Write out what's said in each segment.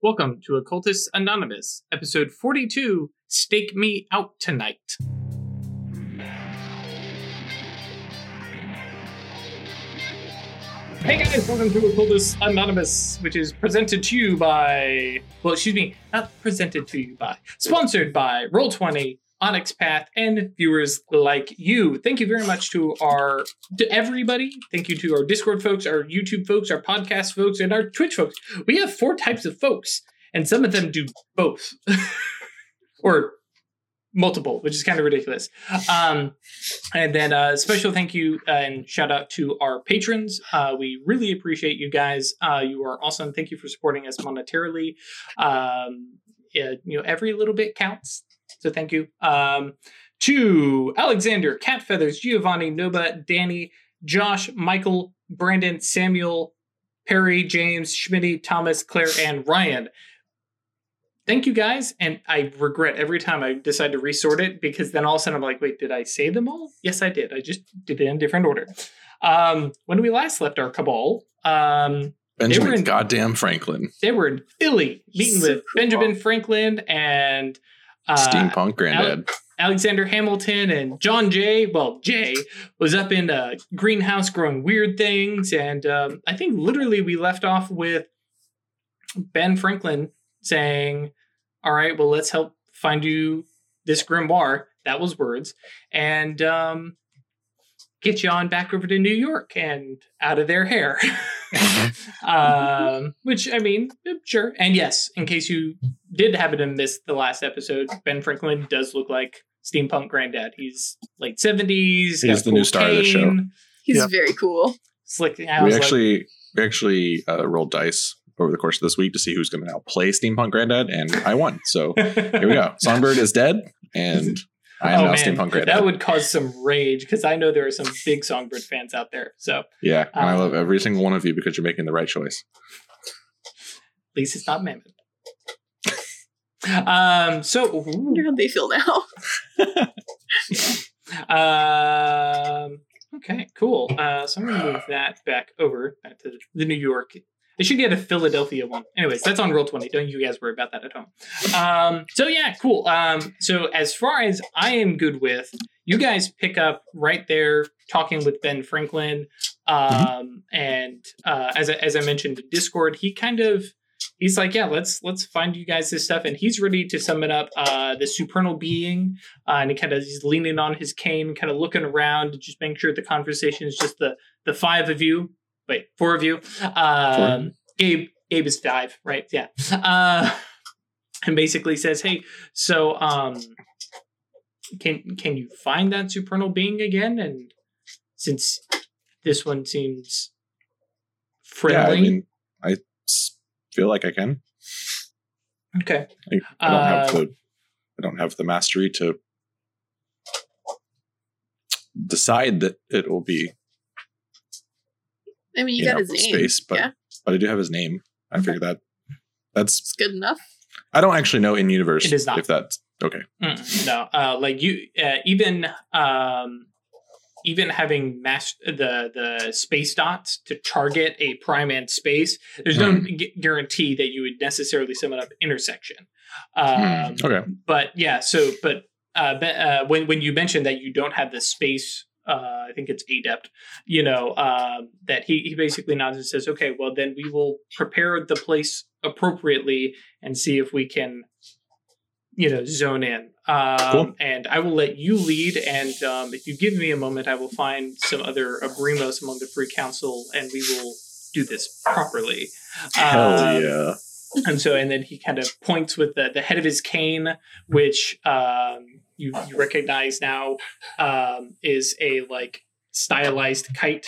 Welcome to Occultists Anonymous, episode 42 Stake Me Out Tonight. Hey guys, welcome to Occultists Anonymous, which is presented to you by, well, excuse me, not presented to you by, sponsored by Roll20, Onyx Path, and viewers like you. Thank you very much to our to everybody. Thank you to our Discord folks, our YouTube folks, our podcast folks, and our Twitch folks. We have four types of folks, and some of them do both, or multiple, which is kind of ridiculous. Um, and then uh, special thank you uh, and shout out to our patrons. Uh, we really appreciate you guys. Uh, you are awesome. Thank you for supporting us monetarily. Um, you know, every little bit counts. So thank you. Um, to Alexander, Cat Feathers, Giovanni, Noba, Danny, Josh, Michael, Brandon, Samuel, Perry, James, Schmitty, Thomas, Claire, and Ryan. Thank you guys. And I regret every time I decide to resort it because then all of a sudden I'm like, wait, did I say them all? Yes, I did. I just did it in a different order. Um, when we last left our cabal, um, Benjamin in- goddamn Franklin. they were in Philly meeting So with cool. Benjamin Franklin and uh, Steampunk granddad. Alexander Hamilton and John Jay. Well, Jay was up in a greenhouse growing weird things, and um, I think literally we left off with Ben Franklin saying, "All right, well, let's help find you this grimoire." That was words, and um, get you on back over to New York and out of their hair. um, which I mean, sure. And yes, in case you did happen to miss the last episode, Ben Franklin does look like steampunk granddad. He's late seventies. He's the new star of the show. He's Yep. very cool. Slick. I we was like, actually we actually uh, rolled dice over the course of this week to see who's going to now play Steampunk Granddad, and I won. So here we go. Songbird is dead, and I am oh now man, Steampunk Granddad. that would cause some rage because I know there are some big Songbird fans out there. So at yeah, and I Um, love every single one of you because you're making the right choice. At least it's not Mammoth. um. So. I wonder how they feel now. Um. Okay. Cool. Uh. So I'm gonna move that back over back to the New York. They should get a Philadelphia one. Anyways, that's on roll twenty. Don't you guys worry about that at home. Um. So yeah. Cool. Um. So as far as I am good with, you guys pick up right there talking with Ben Franklin. Um. And uh, as I, as I mentioned in Discord, he kind of he's like, yeah, let's let's find you guys this stuff, and he's ready to sum it up. Uh, the supernal being, uh, and he kind of he's leaning on his cane, kind of looking around, just making sure the conversation is just the the five of you. Wait, four of you. Um, Gabe, Gabe is five, right? Yeah. Uh, and basically says, hey, so um, can can you find that supernal being again? And since this one seems Yeah, friendly, I mean, I feel like I can. okay. I, I don't have Uh, the I don't have the mastery to decide that it will be I mean, you, you got know, his name. space, but yeah, but I do have his name. I figured that that's it's good enough. I don't actually know in universe It is not. if that's okay. Mm, no, uh, like you, uh, even um, even having mass the the space dots to target a prime and space, there's no gu- guarantee that you would necessarily summon up intersection. Um, Hmm, okay. But yeah, so but uh, be- uh, when when you mentioned that you don't have the space, uh, I think it's adept. You know um, that he he basically nods and says, "Okay, well then we will prepare the place appropriately and see if we can, you know, zone in. Um, Cool. And I will let you lead. And um, if you give me a moment, I will find some other Obrimos among the Free Council, and we will do this properly. Hell Um, yeah. and so and then he kind of points with the, the head of his cane which um, you, you recognize now um, is a like stylized kite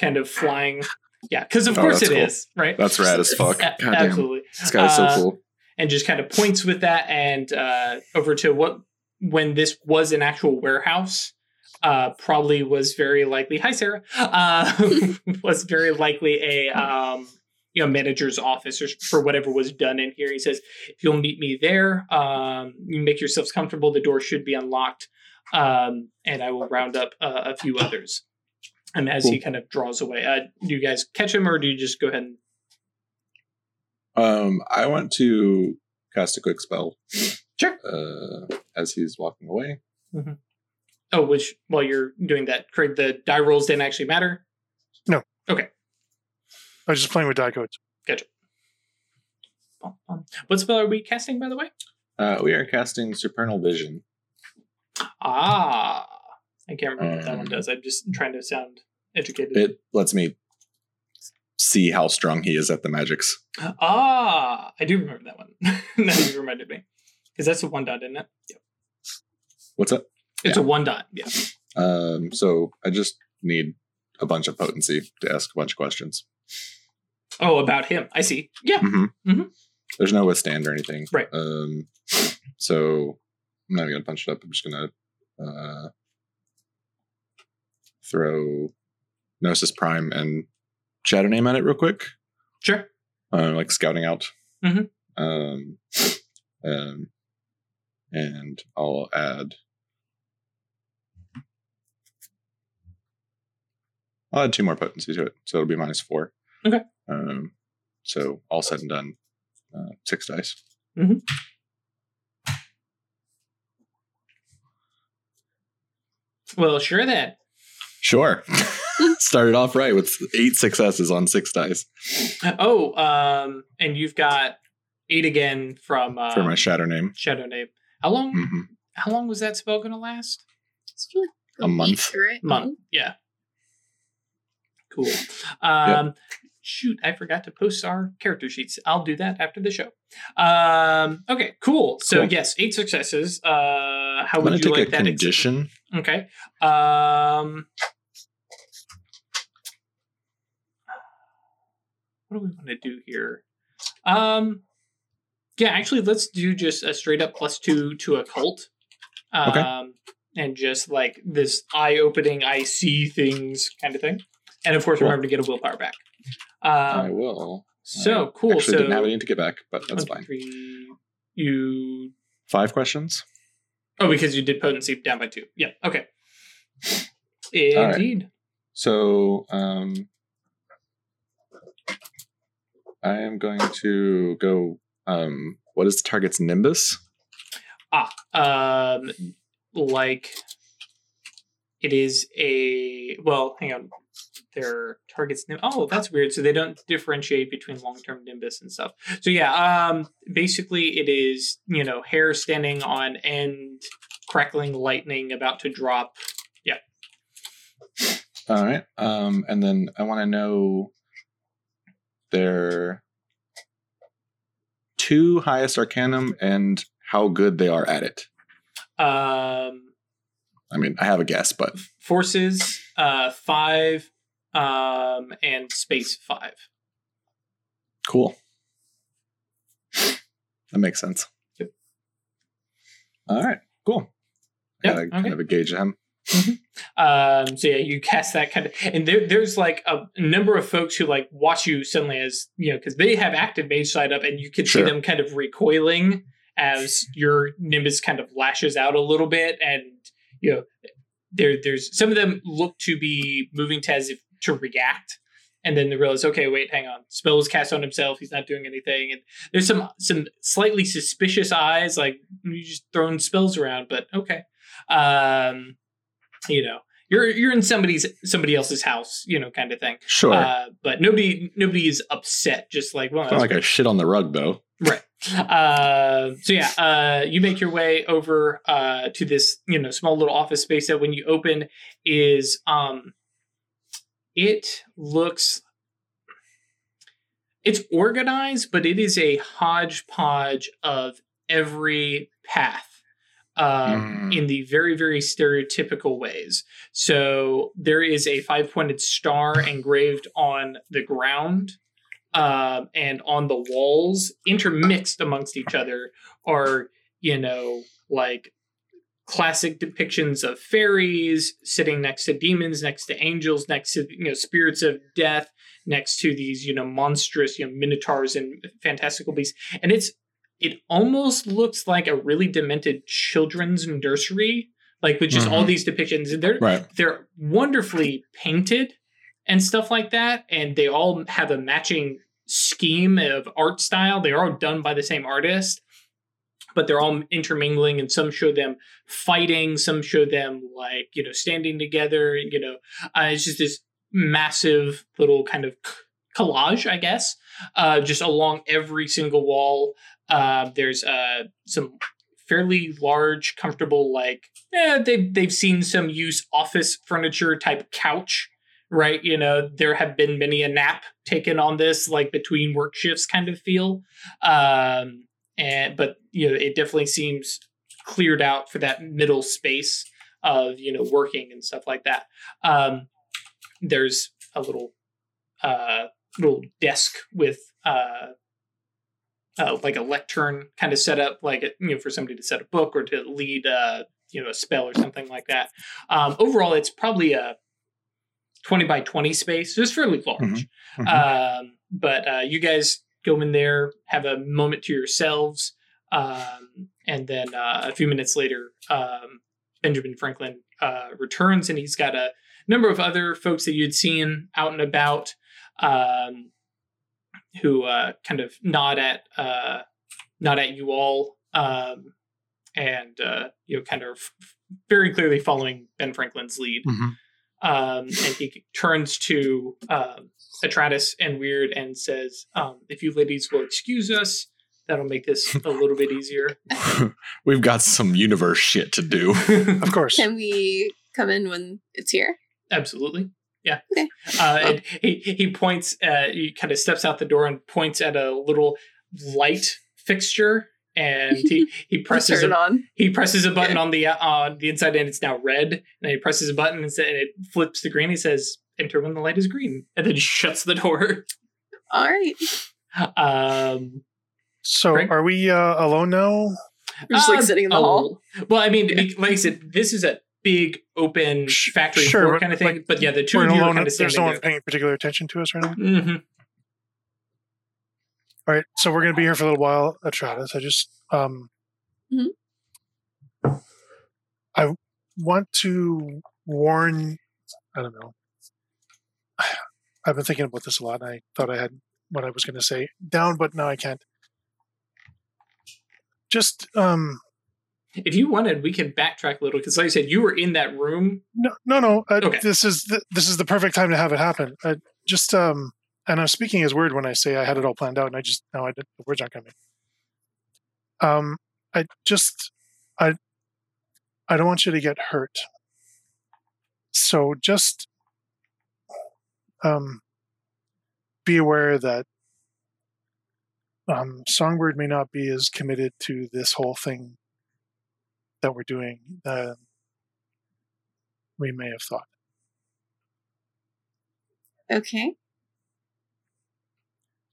kind of flying yeah because of Oh, course that's it is cool. right That's rad as fuck. A- Goddamn. absolutely This guy is so Uh, cool. and just kind of points with that and uh, over to what when this was an actual warehouse uh, probably was very likely hi sarah uh, was very likely a um, you know manager's office or for whatever was done in here he says if you'll meet me there um, you make yourselves comfortable the door should be unlocked um, and i will round up uh, a few others and as he kind of draws away uh, do you guys catch him or do you just go ahead and Um, I want to cast a quick spell. Sure. Uh, as he's walking away. Oh, which while you're doing that, Craig, the die rolls didn't actually matter. I was just playing with die codes. Bum, bum. What spell are we casting, by the way? Uh, we are casting Supernal Vision. Ah, I can't remember what that one Um, does. I'm just trying to sound educated. It lets me see how strong he is at the magics. ah, I do remember that one. now you reminded me, because that's a one dot, isn't it? Yep. What's up? It's a one dot. Yeah. Um, so I just need a bunch of potency to ask a bunch of questions. Oh, about him. I see. Yeah. hmm Mhm. There's no withstand or anything. Right. Um, so I'm not even gonna punch it up. I'm just gonna uh, throw Gnosis Prime and Shadow Name at it real quick. Sure. Uh, like scouting out. Mhm. Um, um, and I'll add. I'll add two more potency to it, so it'll be minus four. Okay. Um, so all said and done, uh, six dice. Well, sure then. Sure. Started off right with eight successes on six dice Oh, um, and you've got eight again from uh, for my shadow name. Shadow Name. How long? hmm How long was that spell going to last? It's really A month. week, right? Month. Yeah. Cool. Um, Shoot, I forgot to post our character sheets. I'll do that after the show. Um, okay, cool. So Cool. yes, eight successes. Uh, how I'm would you like a that? ex- condition. Okay. Um, what do we want to do here? Um, yeah, actually, let's do just a straight up plus two to occult. Um, Okay. And just like this eye opening, I see things kind of thing. And of course, Cool. remember to get a willpower back. I Um, will. so I cool. Actually, so didn't have any to get back, but that's fine. three, you Five questions. oh because you did potency down by two. Yeah. Okay. All right. Indeed. So um, I am going to go. Um, what is the target's nimbus? Ah, um like it is a well hang on their targets nim- oh that's weird so they don't differentiate between long-term nimbus and stuff so yeah um basically it is you know hair standing on end crackling lightning about to drop Yeah. All right. Um, and then I want to know their two highest arcanum and how good they are at it. um I mean, I have a guess, but forces uh five um and space five cool. That makes sense. Yep. All right. Cool. Got a, kind of a gauge of him. Um, so yeah, you cast that kind of, and there, there's like a number of folks who like watch you suddenly as you know because they have active mage sight up, and you can see them kind of recoiling as your nimbus kind of lashes out a little bit, and you know there there's some of them look to be moving to as if to react. And then they realize, okay, wait, hang on. Spell was cast on himself. He's not doing anything. And there's some some slightly suspicious eyes, like you just throwing spells around. But okay, um, you know, you're you're in somebody's somebody else's house, you know, kind of thing. Sure. Uh, but nobody nobody is upset. Just like, well, it's not like I shit on the rug, though. right. Uh, so yeah, uh, you make your way over uh, to this you know small little office space that when you open is um, it looks it's organized, but it is a hodgepodge of every path. Um, Mm. in the very, very stereotypical ways. So there is a five pointed star engraved on the ground um, and on the walls, intermixed amongst each other, are, you know, like classic depictions of fairies sitting next to demons, next to angels, next to, you know, spirits of death, next to these, you know, monstrous, you know, minotaurs and fantastical beasts. And it's, it almost looks like a really demented children's nursery, like with just all Mhm. these depictions. And they're Right. they're wonderfully painted and stuff like that, and they all have a matching scheme of art style. They're all done by the same artist, but they're all intermingling, and some show them fighting, some show them like you know standing together. You know, uh, it's just this massive little kind of collage, I guess, uh, just along every single wall. Uh, there's uh, some fairly large, comfortable, like eh, they've they've seen some use office furniture type couch, right? You know, there have been many a nap taken on this, like between work shifts kind of feel. Um, and but you know, it definitely seems cleared out for that middle space of you know working and stuff like that. Um, there's a little uh, little desk with uh, uh, like a lectern kind of set up, like you know, for somebody to set a book or to lead, uh, you know, a spell or something like that. Um, overall, it's probably a twenty by twenty space, so it's fairly large. Mm-hmm. Mm-hmm. Um, but uh, you guys go in there, have a moment to yourselves, um, and then uh, a few minutes later, um, Benjamin Franklin uh, returns, and he's got a number of other folks that you'd seen out and about um, who uh, kind of nod at uh, nod at you all, um, and uh, you know, kind of very clearly following Ben Franklin's lead. Mm-hmm. Um, and he turns to um, Atratus and Weird and says, um, "If you ladies will excuse us, that'll make this a little bit easier." We've got some universe shit to do. Of course. Can we come in when it's here? Absolutely. Yeah. Okay. Uh, and he he points. Uh, he kind of steps out the door and points at a little light fixture, and he he presses a, on. he presses a button on the uh, on the inside, and it's now red. And he presses a button and, sa- and it flips to green. He says, "Enter when the light is green," and then shuts the door. All right. Um, So Great. are we uh, alone now? We're just like uh, sitting in the oh, hall. Well, I mean, like I said, this is a big open factory sure, floor kind of thing. like, but yeah, the 2 of you are alone. kind of There's standing no one paying particular attention to us right now. Mhm. All right, so we're going to be here for a little while Atratus. I just, um, Mhm. I want to warn. I don't know. I've been thinking about this a lot, and I thought I had what I was going to say down, but now I can't. Just, um, If you wanted, we can backtrack a little because, like I said, you were in that room. no, no, no. Uh, Okay. This is the, this is the perfect time to have it happen. Uh, just, um, and I'm speaking as Weird when I say I had it all planned out, and I just now I did, the words aren't coming. Um, I just, I, I don't want you to get hurt. So just, um, be aware that um, Songbird may not be as committed to this whole thing that we're doing uh, we may have thought. Okay.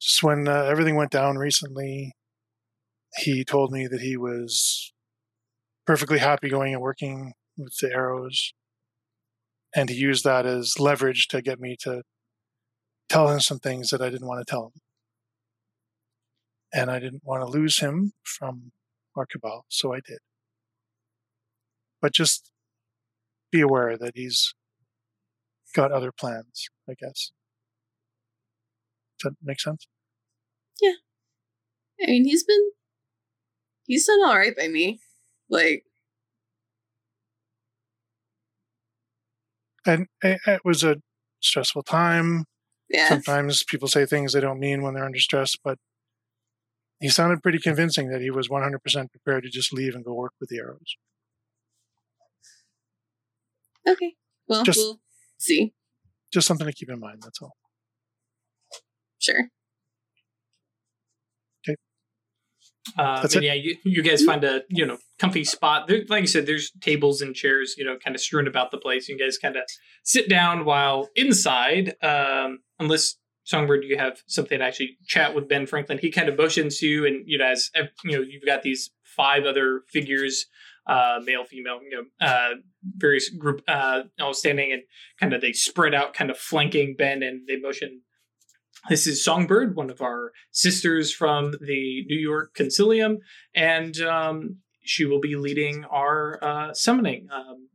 Just when uh, everything went down recently, he told me that he was perfectly happy going and working with the arrows. And he used that as leverage to get me to tell him some things that I didn't want to tell him. And I didn't want to lose him from our cabal, so I did. But just be aware that he's got other plans, I guess. Does that make sense? Yeah. I mean, he's been he's done all right by me. Like, and it, was a stressful time. yeah, Sometimes people say things they don't mean when they're under stress, but he sounded pretty convincing that he was 100% prepared to just leave and go work with the arrows. okay. Well, Just- we'll see. Just something to keep in mind, that's all. Sure. Okay. Uh, That's but it. yeah, you, you guys find a you know comfy spot. There, like I said, there's tables and chairs, you know, kind of strewn about the place. You guys kind of sit down while inside, um, unless Songbird, you have something to actually chat with Ben Franklin. He kind of motions you, and you know, as you know, you've got these five other figures, uh, male, female, you know, uh, various group, uh, all standing and kind of they spread out, kind of flanking Ben, and they motion. This is Songbird, one of our sisters from the New York Concilium, and um, she will be leading our uh, summoning. Um,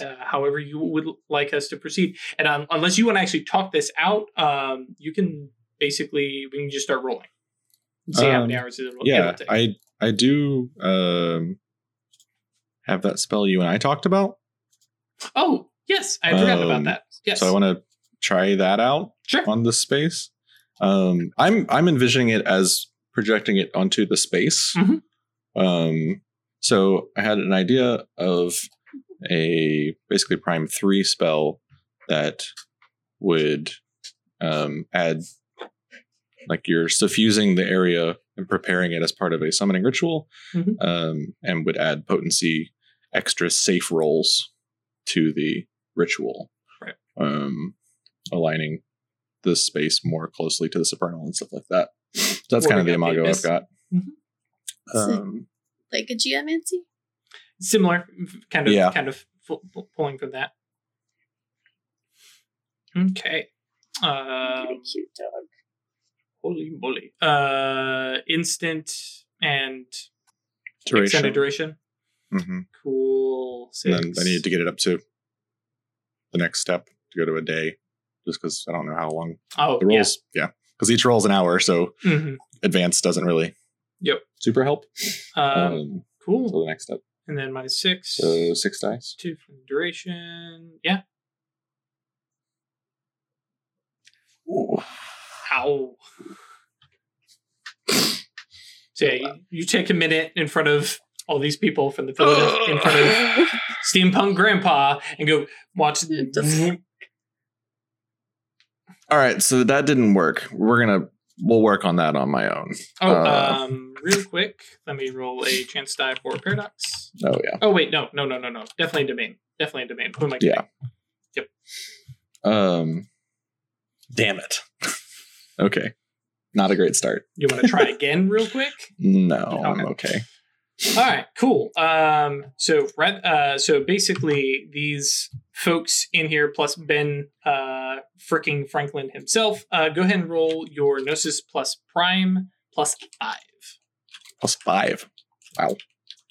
uh, however, you would like us to proceed, and um, unless you want to actually talk this out, um, you can basically we can just start rolling. See how many Um, hours it will, yeah, it'll. I I do um have that spell you and I talked about. oh yes, I forgot about that. Yes, So I want to try that out sure. on this space. Um, I'm I'm envisioning it as projecting it onto the space. Mhm. Um, so I had an idea of a basically prime three spell that would um, add like you're suffusing the area and preparing it as part of a summoning ritual, Mhm. um, and would add potency extra safe rolls to the ritual, Right. um, aligning the space more closely to the supernal and stuff like that. So that's kind of the Warming up imago I've abyss. got. Mhm. Um, Like a geomancy? Similar, kind of, Yeah. kind of fu- fu- pulling from that. Okay. Um, cute dog. holy moly! Uh, instant and duration. extended duration. hmm Cool. And then I needed to get it up to the next step to go to a day, just because I don't know how long Oh, the rolls. Yeah, because each roll's an hour, so yeah. Mhm. advance doesn't really. Yep. Super help. Um, Um, cool. so the next step. and then my six. So six dice. two from duration. Yeah. Ow. So yeah, you, you take a minute in front of all these people from the Philadelphia, in front of Steampunk Grandpa, and go watch. It All right, so that didn't work. We're gonna we'll work on that on my own. Oh, Uh. um, real quick, let me roll a chance die for paradox. Oh yeah, Oh wait, no, no, no, no, no. Definitely a domain. Definitely a domain. Who am I? Yeah. Yep. um, damn it. okay, not a great start. You want to try again, real quick? No, I'm Okay. Okay. All right, cool. Um, so right, uh, so basically, these folks in here plus Ben, uh, freaking Franklin himself. Uh, go ahead and roll your gnosis plus prime plus five Plus five. Wow.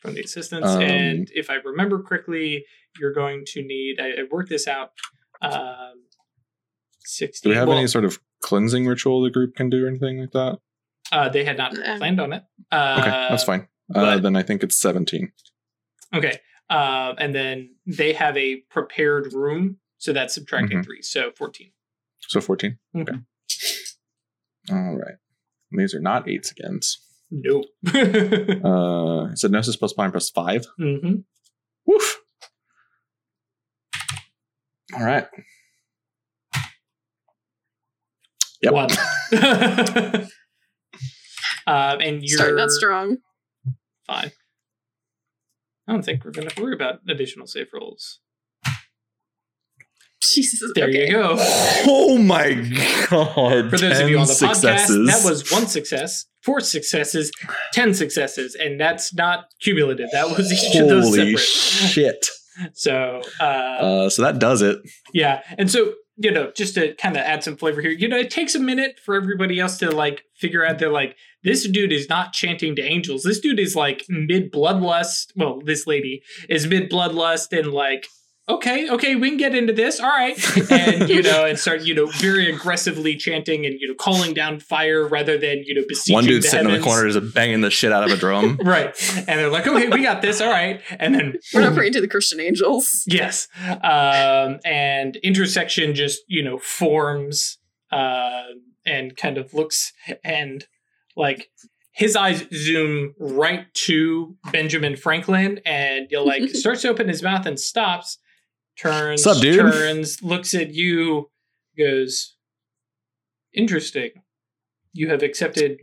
from the assistants. Um, and if I remember correctly, you're going to need. I, I worked this out. Um, sixteen. Do we have well, any sort of cleansing ritual the group can do or anything like that? Uh, they had not Um, planned on it. Uh, Okay, that's fine. Uh, then I think it's seventeen. Okay. Uh, and then they have a prepared room, so that's subtracting Mhm. three, so fourteen. So 14. Mhm. Okay. All right. And these are not eights agains. Nope. Uh, it said Gnosis plus prime plus five. hmm Woof. All right. Yep. One. um, and you're Starting out strong. Fine. I don't think we're going to worry about additional safe rolls. Jesus. There okay. you go. Oh my god. For those of you on the 10 podcast, that was one success, four successes, ten successes, and that's not cumulative. That was each of those Holy separate. shit. So, uh, Uh, so that does it. Yeah. And so, you know, just to kind of add some flavor here, you know, it takes a minute for everybody else to like figure out they're like, this dude is not chanting to angels. This dude is like mid bloodlust. Well, this lady is mid bloodlust and like, okay, okay, we can get into this. All right. And, you know, and start, you know, very aggressively chanting and, you know, calling down fire rather than, you know, beseeching One dude the sitting in the corner is banging the shit out of a drum. Right. And they're like, okay, we got this. All right. And then We're not praying to the Christian angels. Yes. Um, and intersection just, you know, forms uh, and kind of looks and like his eyes zoom right to Benjamin Franklin and you're like starts to open his mouth and stops, turns, Sup, dude? turns, looks at you, goes, Interesting. You have accepted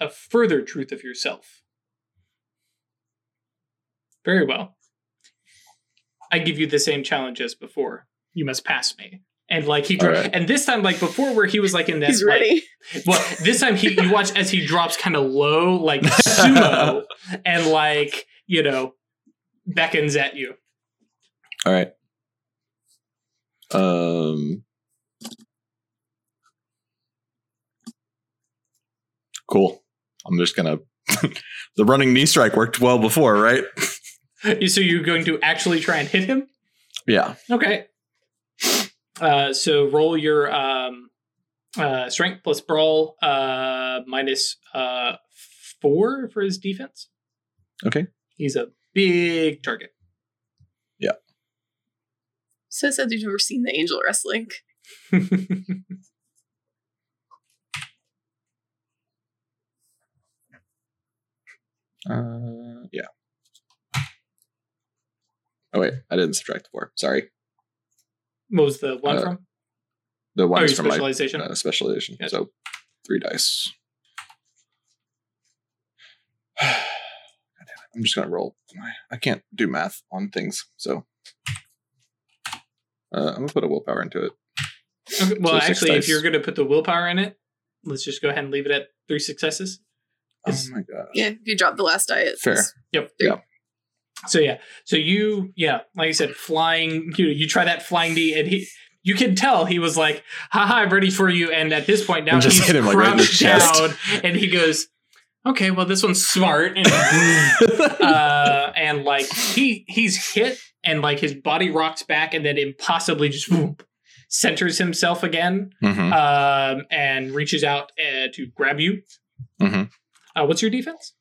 a further truth of yourself. Very well. I give you the same challenge as before. You must pass me. And like he, dro- All right. and this time, like before, where he was like in that, He's like- ready. well, this time he you watch as he drops kind of low, like sumo, and like you know beckons at you. All right. Um. Cool. I'm just gonna. the running knee strike worked well before, right? So you're going to actually try and hit him? Yeah. Okay. Uh, so roll your um, Uh, strength plus brawl, uh, minus uh, four for his defense. Okay. He's a big target. So I said you've never seen the angel wrestling. Uh, yeah. Oh wait, I didn't subtract the four. Sorry, what was the one Uh, from? the Oh, one your is from my specialization. uh, specialization. Yes. So three dice. God it, I'm just gonna roll. I- I can't do math on things, so uh, I'm gonna put a willpower into it. Okay, well, so six actually, if you're going to put the willpower in it, let's just go ahead and leave it at three successes. Oh my god! Yeah, if you drop the last die, it's Fair. So yeah, so you yeah, like I said, flying. You you try that flying D, and he. You can tell he was like, "Haha, I'm ready for you." And at this point now, And just he's hit him, like, right in the crouched chest. down, and he goes, "Okay, well, this one's smart." And, uh, and like he he's hit, and like his body rocks back, and then impossibly just whoop, centers himself again, Mhm, um, and reaches out uh, to grab you. mhm. Uh, what's your defense?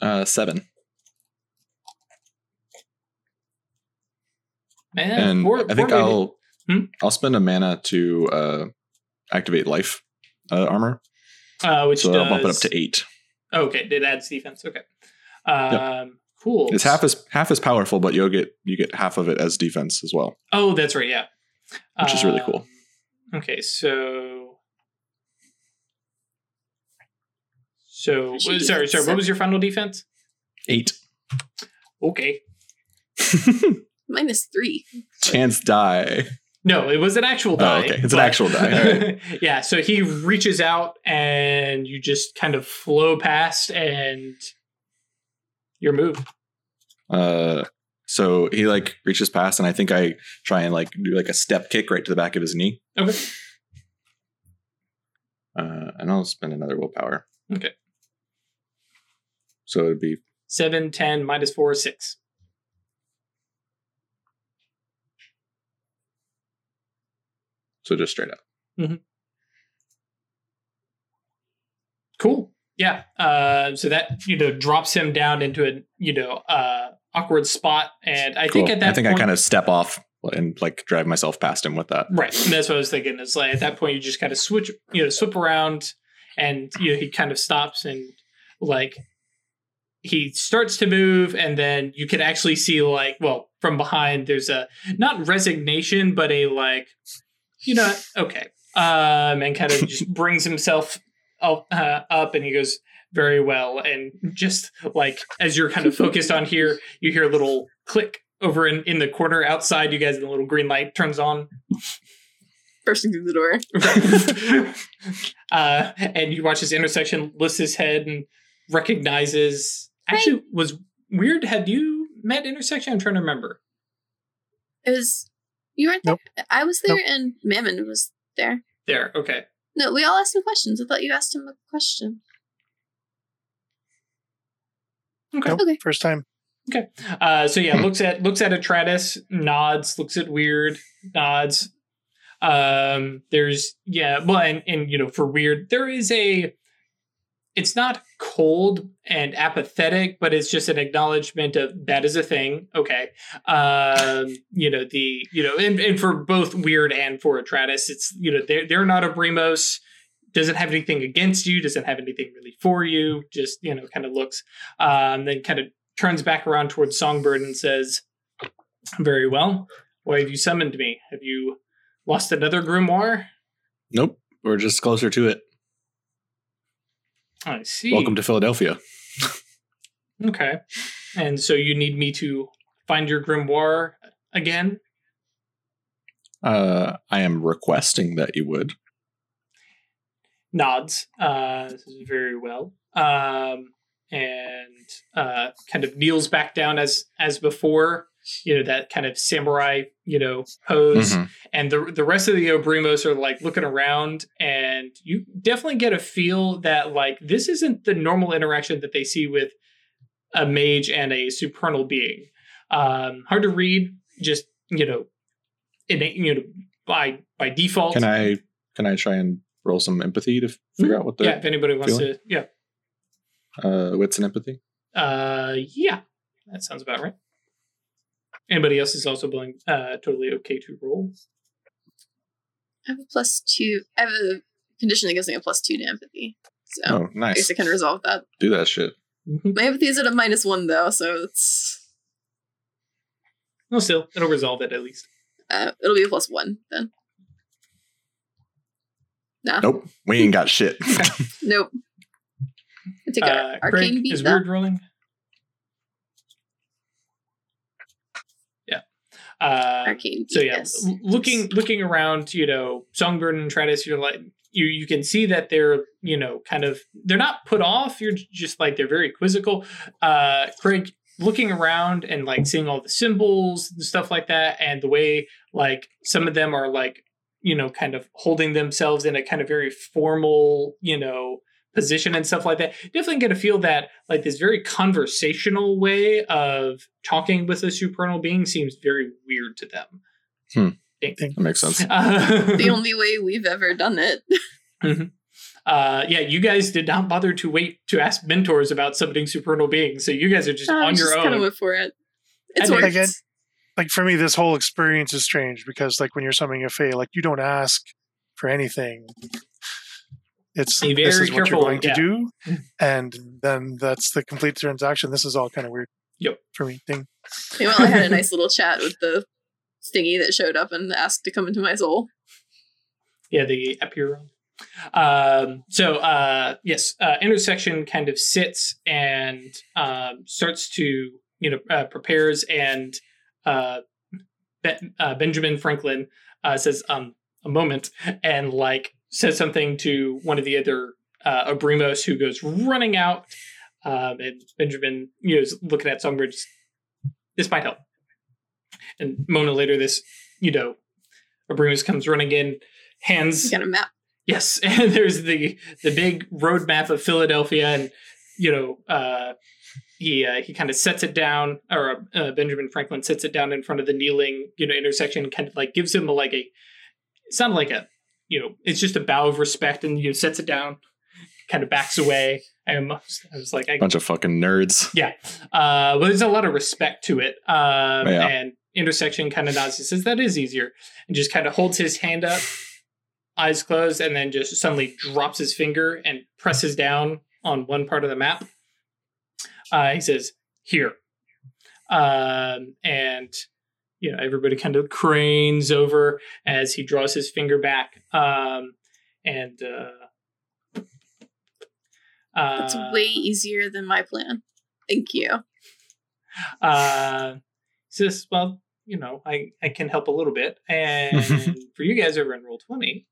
Uh, seven, Man, and four- I think. I'll Hmm? I'll spend a mana to uh, activate life uh, armor, uh, which so does, I'll bump it up to eight. Okay, it adds defense. Okay. Um, Cool. It's half as half as powerful, but you'll get you get half of it as defense as well. Oh, that's right. Yeah. Which is really cool. Um, Okay, so. So I should sorry, sorry. What was your final defense? Eight. Okay. Minus three. Chance die. No, it was an actual Oh, die. okay. It's an actual die. All yeah, so he reaches out and you just kind of flow past and your move. Uh, so he like reaches past, and I think I try and like do like a step kick right to the back of his knee. Okay. Uh, and I'll spend another willpower. Okay. So it'd be 7, 10, minus 4, 6. so just straight up. Mm-hmm. Cool. Yeah. Uh, so that you know drops him down into a you know uh, awkward spot, and I think at that I think point, I kind of step off and like drive myself past him with that. right. And that's what I was thinking. It's like at that point you just kind of switch, you know, swip around, and you know he kind of stops and like he starts to move, and then you can actually see like well from behind there's a not resignation but a like you know okay um and kind of just brings himself up, uh, up and he goes very well and just like as you're kind of focused on here you hear a little click over in, in the corner outside you guys and the little green light turns on Bursting through the door. uh, and you watch this intersection lifts his head and recognizes actually was weird had you met intersection i'm trying to remember It was you weren't there. Nope. I was there, and Mammon was there. there okay No, we all asked him questions. I thought you asked him a question. okay Nope, Okay. First time. Okay. Uh, so yeah, looks at looks at Atratus, nods, looks at Weird, nods. Um, there's yeah, well, and and you know, for Weird, there is a. It's not cold and apathetic, but it's just an acknowledgement of that is a thing. Okay, um, you know the you know, and, and for both Weird and for Atratus, it's you know they're they're not Obrimos. Doesn't have anything against you. Doesn't have anything really for you. Just you know, kind of looks. Um, then kind of turns back around towards Songbird and says, Very well. Why have you summoned me? Have you lost another grimoire? Nope. We're just closer to it. I see. Welcome to Philadelphia. Okay. And so you need me to find your grimoire again? Uh, I am requesting that you would. Nods. Uh, this is very well. Um, and uh, kind of kneels back down as as before. You know that kind of samurai, you know, pose. Mhm. and the the rest of the Obrimos are like looking around, and you definitely get a feel that like this isn't the normal interaction that they see with a mage and a supernal being. Um, hard to read, just you know, innate, you know, by by default. Can I can I try and roll some empathy to figure out what the yeah, if anybody wants feeling? to, yeah, uh, wits and empathy. uh, yeah, that sounds about right. Anybody else is also willing, uh, totally okay to roll. I have a plus two. I have a condition that gives me a plus two to empathy. So Oh, I guess nice. I can resolve that. Do that shit. Mhm. My empathy is at a minus one though, so it's no still, it'll resolve it at least. uh, it'll be a plus one then. Nah, Nope, we ain't got shit. nope. I take Uh, a arcane Craig, beat is though. weird rolling. Yeah. Uh, Arcane so yeah, yes. looking looking around, you know, Songbird and Tratus, you're like you you can see that they're you know kind of they're not put off. You're just like they're very quizzical. Uh, Craig, looking around and like seeing all the symbols and stuff like that, and the way like some of them are like you know kind of holding themselves in a kind of very formal you know position and stuff like that definitely get a feel that like this very conversational way of talking with a supernal being seems very weird to them Hmm. Think. that makes sense. Uh, the only way we've ever done it. uh, yeah, you guys did not bother to wait to ask mentors about summoning supernal beings, so you guys are just I on your just kind of went for it. It's And worked. again- like for me, this whole experience is strange because like when you're summoning a fae, like you don't ask for anything. It's Be this very is what careful, you're going yeah. to do, and then that's the complete transaction. This is all kind of weird. Yep. For me, thing. Meanwhile, I had a nice little chat with the thingy that showed up and asked to come into my soul. Yeah, the Epiron. Um, so uh, yes, uh, intersection kind of sits and um, starts to you know uh, prepares and uh, Be- uh, Benjamin Franklin uh, says um, a moment and like says something to one of the other uh, Obrimos who goes running out. Um, and Benjamin, you know, is looking at Songbird. This might help. And Mona later, this, you know, Obrimos comes running in, hands Got a map. Yes, and there's the the big roadmap of Philadelphia, and you know, uh, he uh, he kind of sets it down, or uh, Benjamin Franklin sets it down in front of the kneeling, you know, intersection, kind of like gives him a, like a, sound like a, you know, it's just a bow of respect, and you know, sets it down, kind of backs away. I almost, I was like, a Bunch of fucking nerds. yeah, uh, but there's a lot of respect to it, um, Yeah. and intersection kind of nods. He says that is easier, and just kind of holds his hand up, eyes closed, and then just suddenly drops his finger and presses down on one part of the map. Uh, he says, "Here," um, and you know everybody kind of cranes over as he draws his finger back, um, and. Uh, It's uh, way easier than my plan. Thank you. uh says well you know i i can help a little bit and for you guys over in roll 20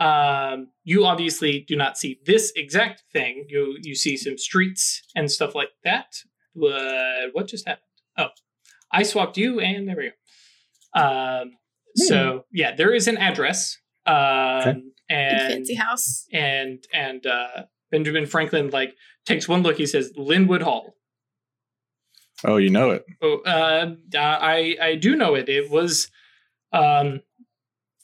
um you obviously do not see this exact thing you you see some streets and stuff like that but what just happened oh i swapped you and there we go um so yeah there is an address um Okay. Big and fancy house. and and uh benjamin franklin like takes one look he says Lynnewood Hall Oh, you know it. Oh, uh, I I do know it. It was um,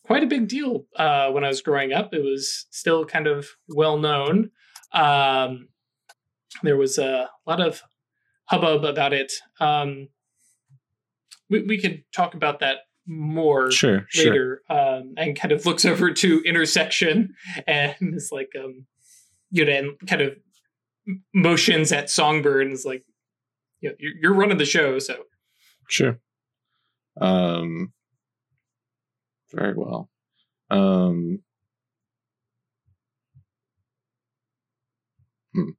quite a big deal uh, when I was growing up. It was still kind of well known. Um, there was a lot of hubbub about it. Um, we we could talk about that more Sure, sure. later. Um, and kind of looks over to intersection and is like, um, you know, and kind of motions at Songbird and is like, you know, you're, you're running the show, so Sure. Um very well. Um hmm.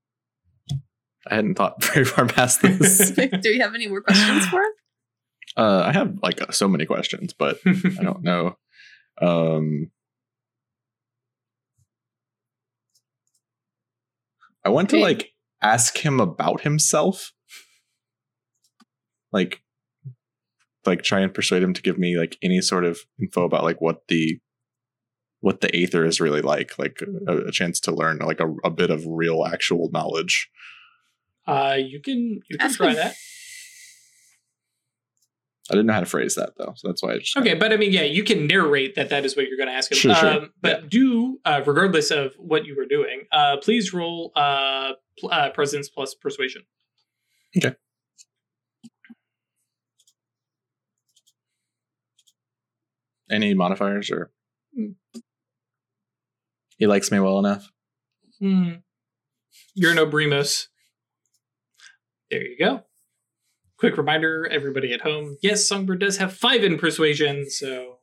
I hadn't thought very far past this. Do we have any more questions for him? Uh I have like so many questions, but I don't know. Um I want to like ask him about himself. Like like try and persuade him to give me like any sort of info about like what the what the aether is really like like a, a chance to learn like a, a bit of real actual knowledge uh, you can you can Ask try him. that. I didn't know how to phrase that though, so that's why I just Okay, but I mean, yeah, you can narrate that that is what you're going to ask him. Sure, sure. Um, but do, uh, regardless of what you were doing, uh, please roll uh, pl- uh, presence plus persuasion. Okay. Any modifiers or Hmm. he likes me well enough. Hmm. You're no Brimos. There you go. Quick reminder, everybody at home. Yes, Songbird does have five in persuasion, so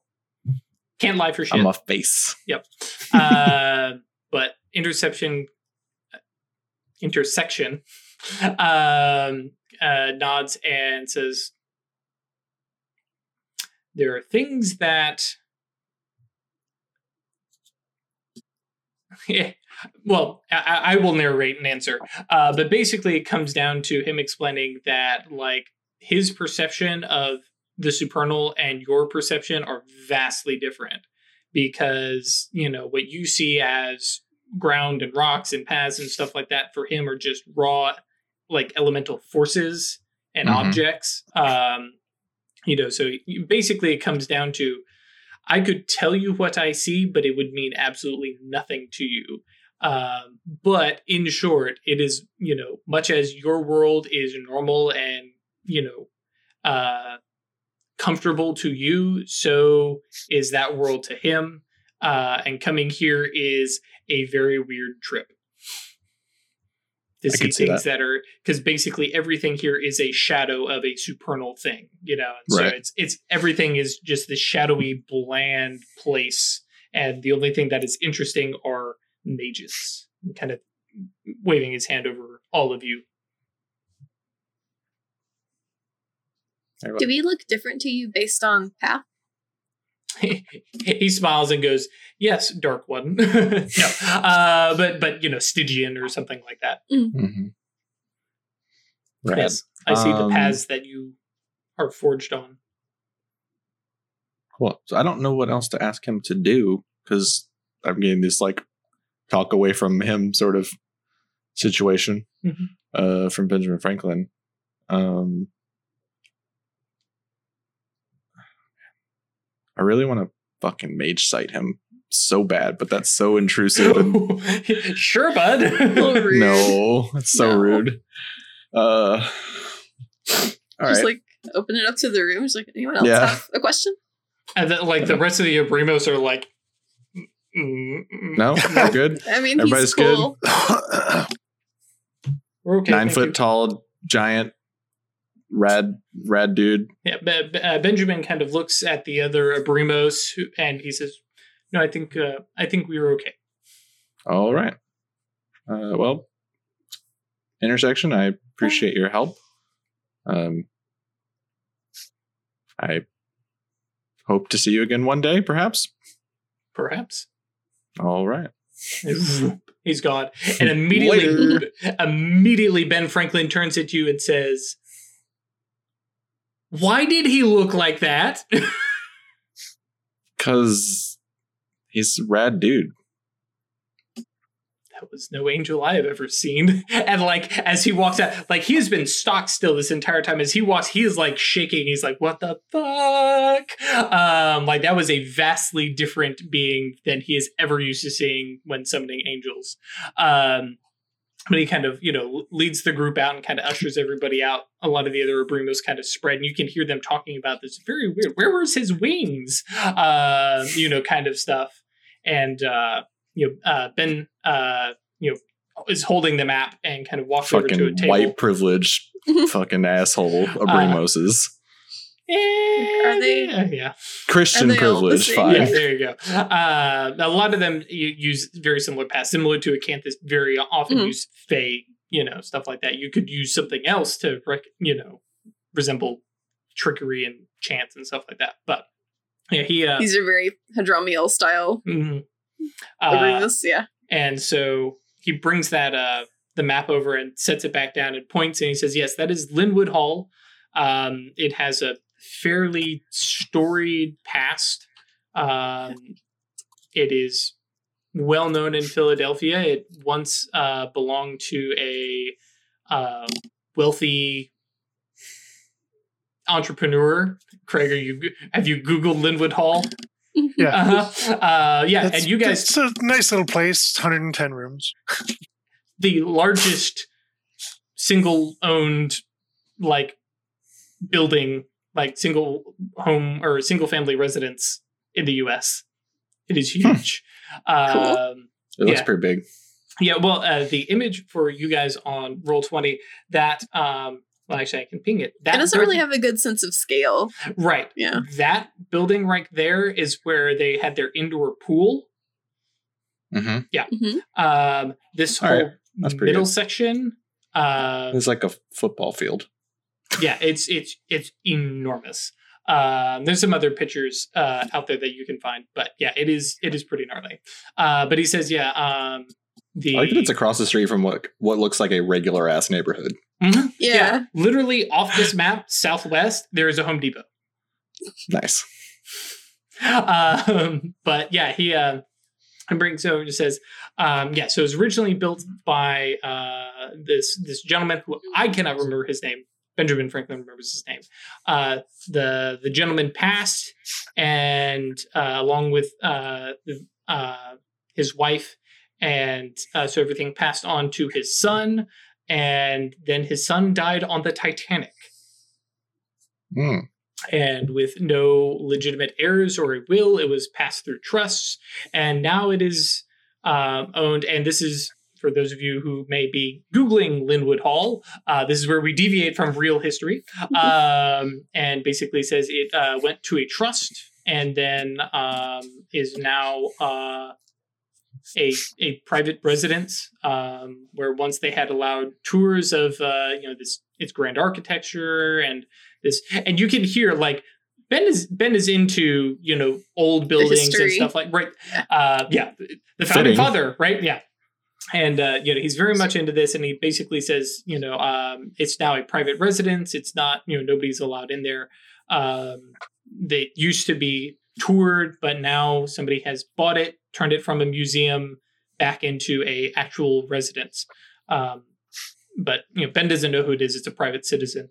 can't lie for shit. I'm a face. uh, but interception, intersection, um, uh, nods and says, "There are things that." well, I, I will narrate an answer, uh, but basically, it comes down to him explaining that, like, his perception of the supernal and your perception are vastly different because you know what you see as ground and rocks and paths and stuff like that for him are just raw like elemental forces and Mhm. objects um you know so basically it comes down to i could tell you what i see but it would mean absolutely nothing to you um but in short it is you know much as your world is normal and you know uh comfortable to you, so is that world to him. Uh, and coming here is a very weird trip to I see could see things that. are because basically everything here is a shadow of a supernal thing, you know. And so it's it's everything is just this shadowy, bland place, and the only thing that is interesting are mages. Kind of waving his hand over all of you. Do we look different to you based on path? He smiles and goes, "Yes, dark one." no, uh, but but you know, Stygian or something like that. Mm-hmm. Rad. Yes, I see the Um, paths that you are forged on. Cool. So I don't know what else to ask him to do because I'm getting this like talk away from him sort of situation Mhm. uh, from Benjamin Franklin. Um, I really want to fucking mage sight him so bad, but that's so intrusive. And sure, bud. no, it's so No. rude. Uh, all Just right. like open it up to the room. Just like anyone else Yeah. have a question? and then, like the rest of the Obrimos are like, "Mm, mm, mm, no, we're good. I mean, Everybody's he's cool. we're okay. Nine foot you." tall, giant, rad, rad dude. Yeah, uh, Benjamin kind of looks at the other Obrimos who, and he says, "No, I think uh, I think we were okay." All right. Uh, well, intersection. I appreciate your help. Um, I hope to see you again one day, perhaps. Perhaps. All right. He's gone. And immediately, Later. immediately, Ben Franklin turns at you and says, "Why did he look like that?" Cause he's a rad dude. that was no angel I have ever seen. And like, as he walks out, like he has been stock still this entire time. As he walks, he is like shaking. He's like, "What the fuck?" Um, like that was a vastly different being than he is ever used to seeing when summoning angels. Um, but he kind of, you know, leads the group out and kind of ushers everybody out. A lot of the other Obrimos kind of spread, and you can hear them talking about this very weird. Where was his wings? Uh, you know, kind of stuff. And uh, you know, uh, Ben, uh, you know, is holding the map and kind of walks over to a Fucking table. white privileged fucking asshole Obrimoses. Are they- Yeah. Christian they all the privilege five. Yeah, there you go. Uh, a lot of them use very similar paths, similar to Acanthus. Very often Mhm. use Fey, you know, stuff like that. You could use something else to, rec- you know, resemble trickery and chance and stuff like that. But yeah, he. Uh, These are very Hadromiel style. mhm. Uh, yeah. and so he brings that uh the map over and sets it back down and points and he says, Yes, that is Lynnewood Hall. Um, it has a fairly storied past. Um, it is well known in Philadelphia. It once uh, belonged to a uh, wealthy entrepreneur. Craig, are you have you Googled Lynnewood Hall? Yeah. Uh-huh. Uh, yeah, It's- and you guys, It's a nice little place, 110 rooms. the largest single owned like building, like single home or single family residence in the U.S. It is huge. Um, It looks Yeah. pretty big. Yeah, well, uh, the image for you guys on Roll Twenty that um, well, actually, I can ping it. That It doesn't really have a good sense of scale. right. Yeah. That building right there is where they had their indoor pool. hmm Yeah. Um, this All whole right, middle good. section. Uh, It's like a football field. Yeah, it's it's it's enormous. Um, there's some other pictures uh, out there that you can find, but yeah, it is it is pretty gnarly. Uh, but he says, yeah, um, the I like that it's across the street from what what looks like a regular ass neighborhood. Mhm. Yeah. literally off this map, southwest, there is a Home Depot. Nice. um, but yeah, he uh, and brings over and says, um, yeah. So it was originally built by uh, this this gentleman who I cannot remember his name. Benjamin Franklin remembers his name. Uh, the the gentleman passed, and uh, along with uh, the, uh, his wife, and uh, so everything passed on to his son, and then his son died on the Titanic Hmm. and with no legitimate heirs or a will, it was passed through trusts, and now it is um, owned. And this is for those of you who may be googling Lynnewood Hall. Uh, this is where we deviate from real history, um, and basically says it uh, went to a trust and then um, is now. Uh, a, a private residence um, where once they had allowed tours of uh, you know this its grand architecture and this and you can hear like Ben is Ben is into you know old buildings and stuff like right uh yeah the founding Fitting. father right yeah and uh you know he's very much into this and he basically says you know um it's now a private residence. It's not you know nobody's allowed in there. Um they used to be toured but now somebody has bought it turned it from a museum back into a actual residence. Um but you know Ben doesn't know who it is. It's a private citizen.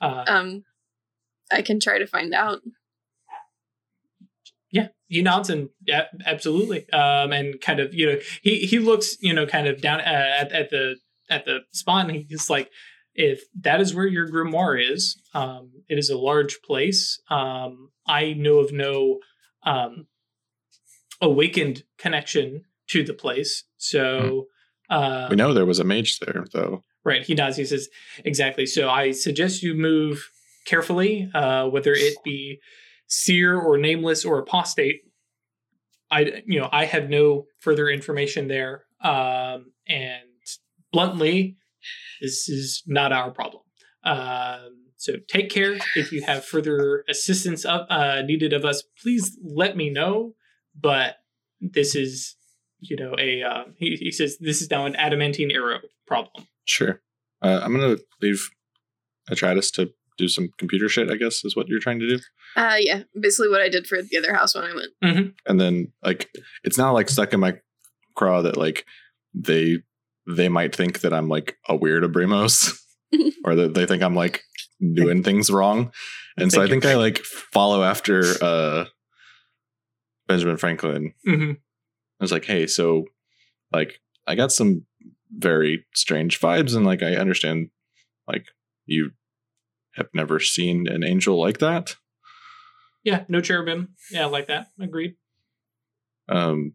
Uh, Um, I can try to find out. He nods and yeah, absolutely. Um, and kind of you know he he looks you know kind of down uh, at at the at the spot and he's like, if that is where your grimoire is, um, it is a large place. Um, I know of no um awakened connection to the place, so. Uh, We know there was a mage there, though. Right. He nods. He says, exactly. So I suggest you move carefully, uh, whether it be seer or nameless or apostate. I, you know, I have no further information there. Um, and bluntly, this is not our problem. Um, so take care. If you have further assistance of, uh, needed of us, please let me know. But this is, you know, a, uh, he, he says, this is now an adamantine arrow problem. Sure. Uh, I'm gonna leave Atratus to do some computer shit. I guess is what you're trying to do. Uh, yeah, basically what I did for the other house when I went. And then like it's not like stuck in my craw that like they they might think that I'm like a weird Obrimos or that they think I'm like doing things wrong. And so I think. I like follow after uh Benjamin Franklin hmm I was like, hey, so like I got some very strange vibes, and like I understand like you have never seen an angel like that. Yeah, no cherubim. Yeah, like that. Agreed. Um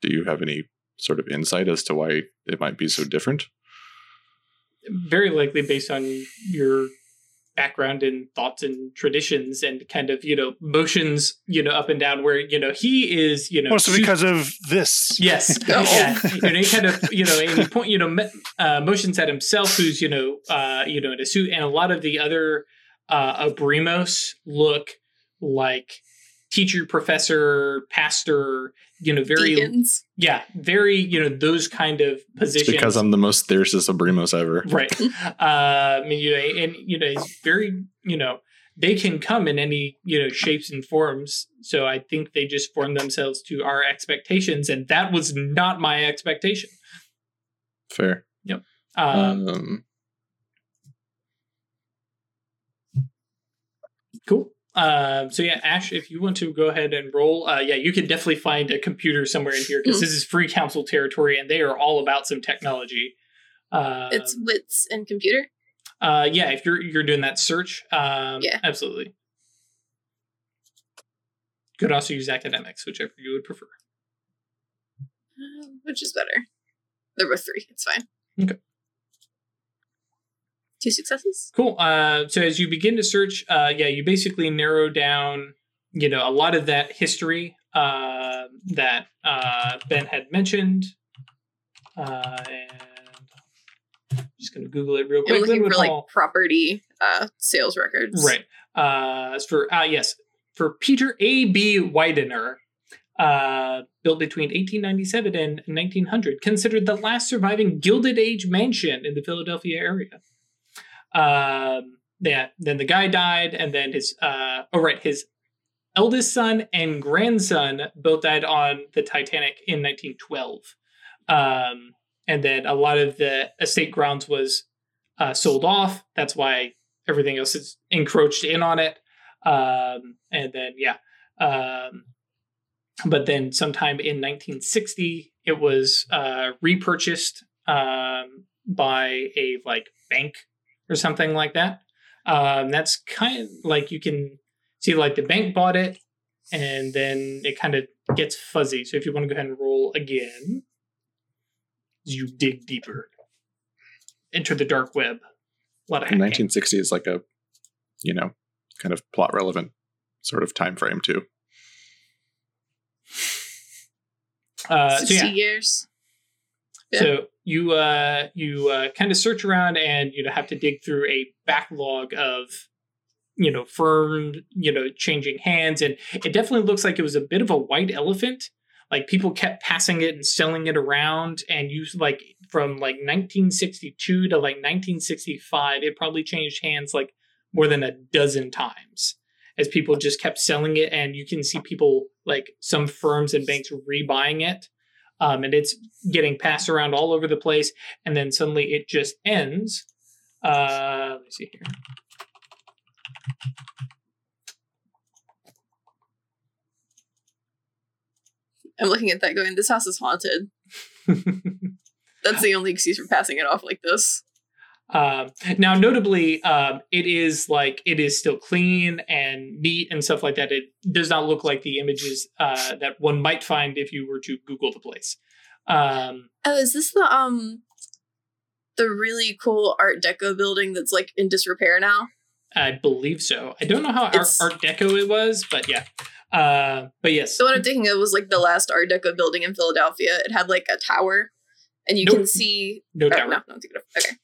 do you have any sort of insight as to why it might be so different? Very likely based on your background and thoughts and traditions and kind of, you know, motions, you know, up and down where, you know, he is, you know, Mostly su- because of this. Yes. Oh. yeah. Know, he kind of, you know, and he point, you know, uh, motions at himself, who's, you know, uh, you know, in a suit, and a lot of the other uh, Obrimos look like teacher, professor, pastor, you know, very, Deacons. yeah, very, you know, those kind of It's positions. because I'm the most fiercest Obrimos ever. right. uh, I mean, you know, and you know, it's very, you know, they can come in any you know shapes and forms. So I think they just form themselves to our expectations, and that was not my expectation. Fair. Um, Um, Cool. Um, so yeah, Ash, if you want to go ahead and roll, uh, yeah, you can definitely find a computer somewhere in here because this is free council territory, and they are all about some technology. Uh, it's wits and computer. uh, yeah, if you're you're doing that search, um, Yeah. absolutely. Could also use academics, whichever you would prefer. Uh, which is better? There were three. It's fine. Okay. Two successes. Cool. Uh, so as you begin to search, uh, yeah, you basically narrow down, you know, a lot of that history uh, that uh, Ben had mentioned, uh, and I'm just gonna Google it real quick. looking Lynnewood for like property uh, sales records. Right. Uh, as for uh, yes, for Peter A. B. Widener, uh, built between 1897 and 1900, considered the last surviving Gilded Age mansion in the Philadelphia area. Um, yeah. Then the guy died, and then his uh, oh right, his eldest son and grandson both died on the Titanic in 1912. Um, and then a lot of the estate grounds was uh, sold off. That's why everything else is encroached in on it. Um, and then yeah, um, but then sometime in 1960, it was uh, repurchased um, by a like bank or something like that. Um, that's kind of like you can see like the bank bought it, and then it kind of gets fuzzy. So if you want to go ahead and roll again, you dig deeper, enter the dark web. A lot of hacking. 1960 is like a, you know, kind of plot relevant sort of time frame too. Uh, so 60 yeah, years. Yeah. So you uh, you uh, kind of search around and you know have to dig through a backlog of you know firm you know changing hands and it definitely looks like it was a bit of a white elephant. Like people kept passing it and selling it around and you like from like 1962 to like 1965 it probably changed hands like more than a dozen times as people just kept selling it and you can see people like some firms and banks rebuying it um, and it's getting passed around all over the place and then suddenly it just ends uh let me see here I'm looking at that going, this house is haunted. That's the only excuse for passing it off like this. Um, now notably um, it is like it is still clean and neat and stuff like that it does not look like the images uh, that one might find if you were to google the place um, Oh, is this the um the really cool art deco building that's like in disrepair now? i believe so i don't know how art, art deco it was but yeah uh, but yes The one I'm thinking of was like the last art deco building in Philadelphia. It had like a tower and you Nope. can see no oh, doubt no, no, I'm thinking of okay.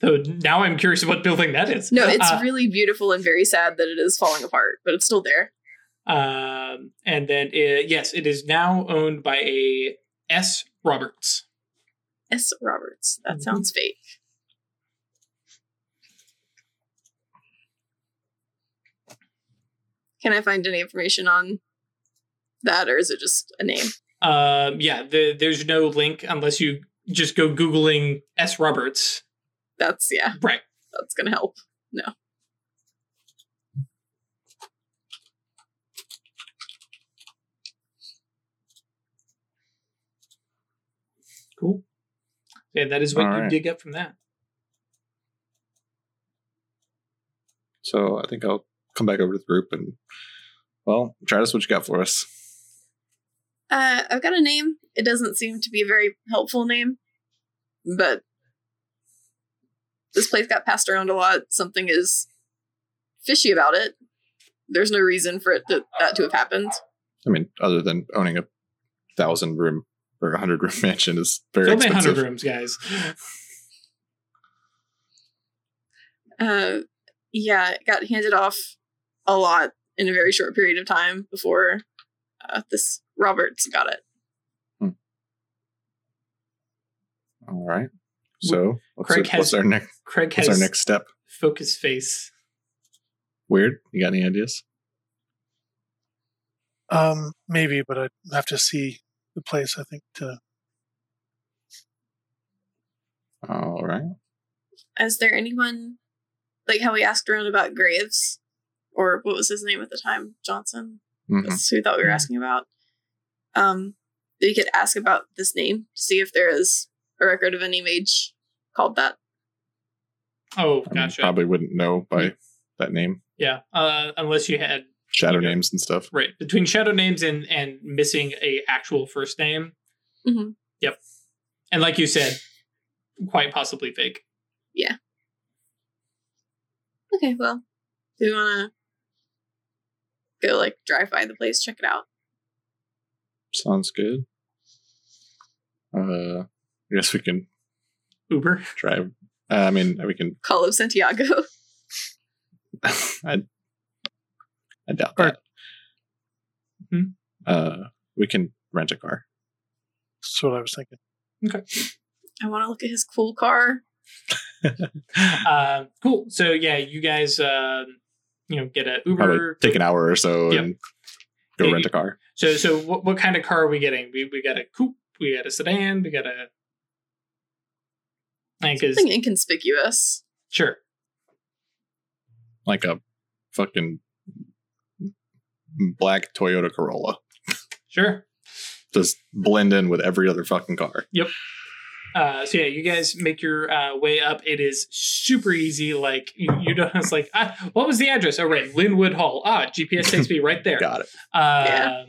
So now i'm curious what building that is No, it's Uh, really beautiful and very sad that it is falling apart, but it's still there. Um, and then it, yes, it is now owned by a S. Roberts. S. Roberts. That Mhm. sounds fake. Can I find any information on that, or is it just a name? Um, yeah, the, there's no link unless you just go googling S. Roberts. That's yeah, Right. that's gonna help. No. Cool. Yeah, that is what All you right. dig up from that. So I think I'll come back over to the group and, well, try Travis, what you got for us? Uh, I've got a name. It doesn't seem to be a very helpful name, but this place got passed around a lot. Something is fishy about it. There's no reason for it to, that to have happened. I mean, other than owning a thousand room or a hundred room mansion is very So only expensive. 100 rooms, guys. Uh, yeah, it got handed off a lot in a very short period of time before uh, this Roberts got it. All right. So what's, Craig our, has- what's our next? Craig What's has our next step? focus face. Weird. You got any ideas? Um, maybe, but I'd have to see the place. I think to All right. Is there anyone like how we asked around about graves or what was his name at the time? Johnson. Mhm. That's who we thought we were Mhm. asking about. Um, we could ask about this name to see if there is a record of any mage called that. Oh, I mean, probably wouldn't know by that name, Yeah, uh, unless you had shadow Okay. names and stuff. right between shadow names and and missing a actual first name. Mhm. Yep, and like you said, quite possibly fake. Yeah. Okay, well, do you want to go like drive by the place, check it out? Sounds good. Uh, I guess we can Uber. drive. Uh, I mean, we can. Call of Santiago. I, I doubt Or- that. Hmm? Uh, we can rent a car. That's what I was thinking. Okay. I want to look at his cool car. uh, cool. So yeah, you guys, uh, you know, get a Probably Uber. take an hour or so Yep. and go Yeah, rent a car. So so what what kind of car are we getting? We we got a coupe. We got a sedan. We got a. Because Something inconspicuous. sure, Like a fucking black Toyota Corolla. sure. Just blend in with every other fucking car. Yep. Uh, so yeah, you guys make your uh, way up. It is super easy. Like you, you know, it's like, ah, what was the address? Oh, right, Lynnewood Hall. Ah, GPS takes me right there. Got it. Um, Yeah.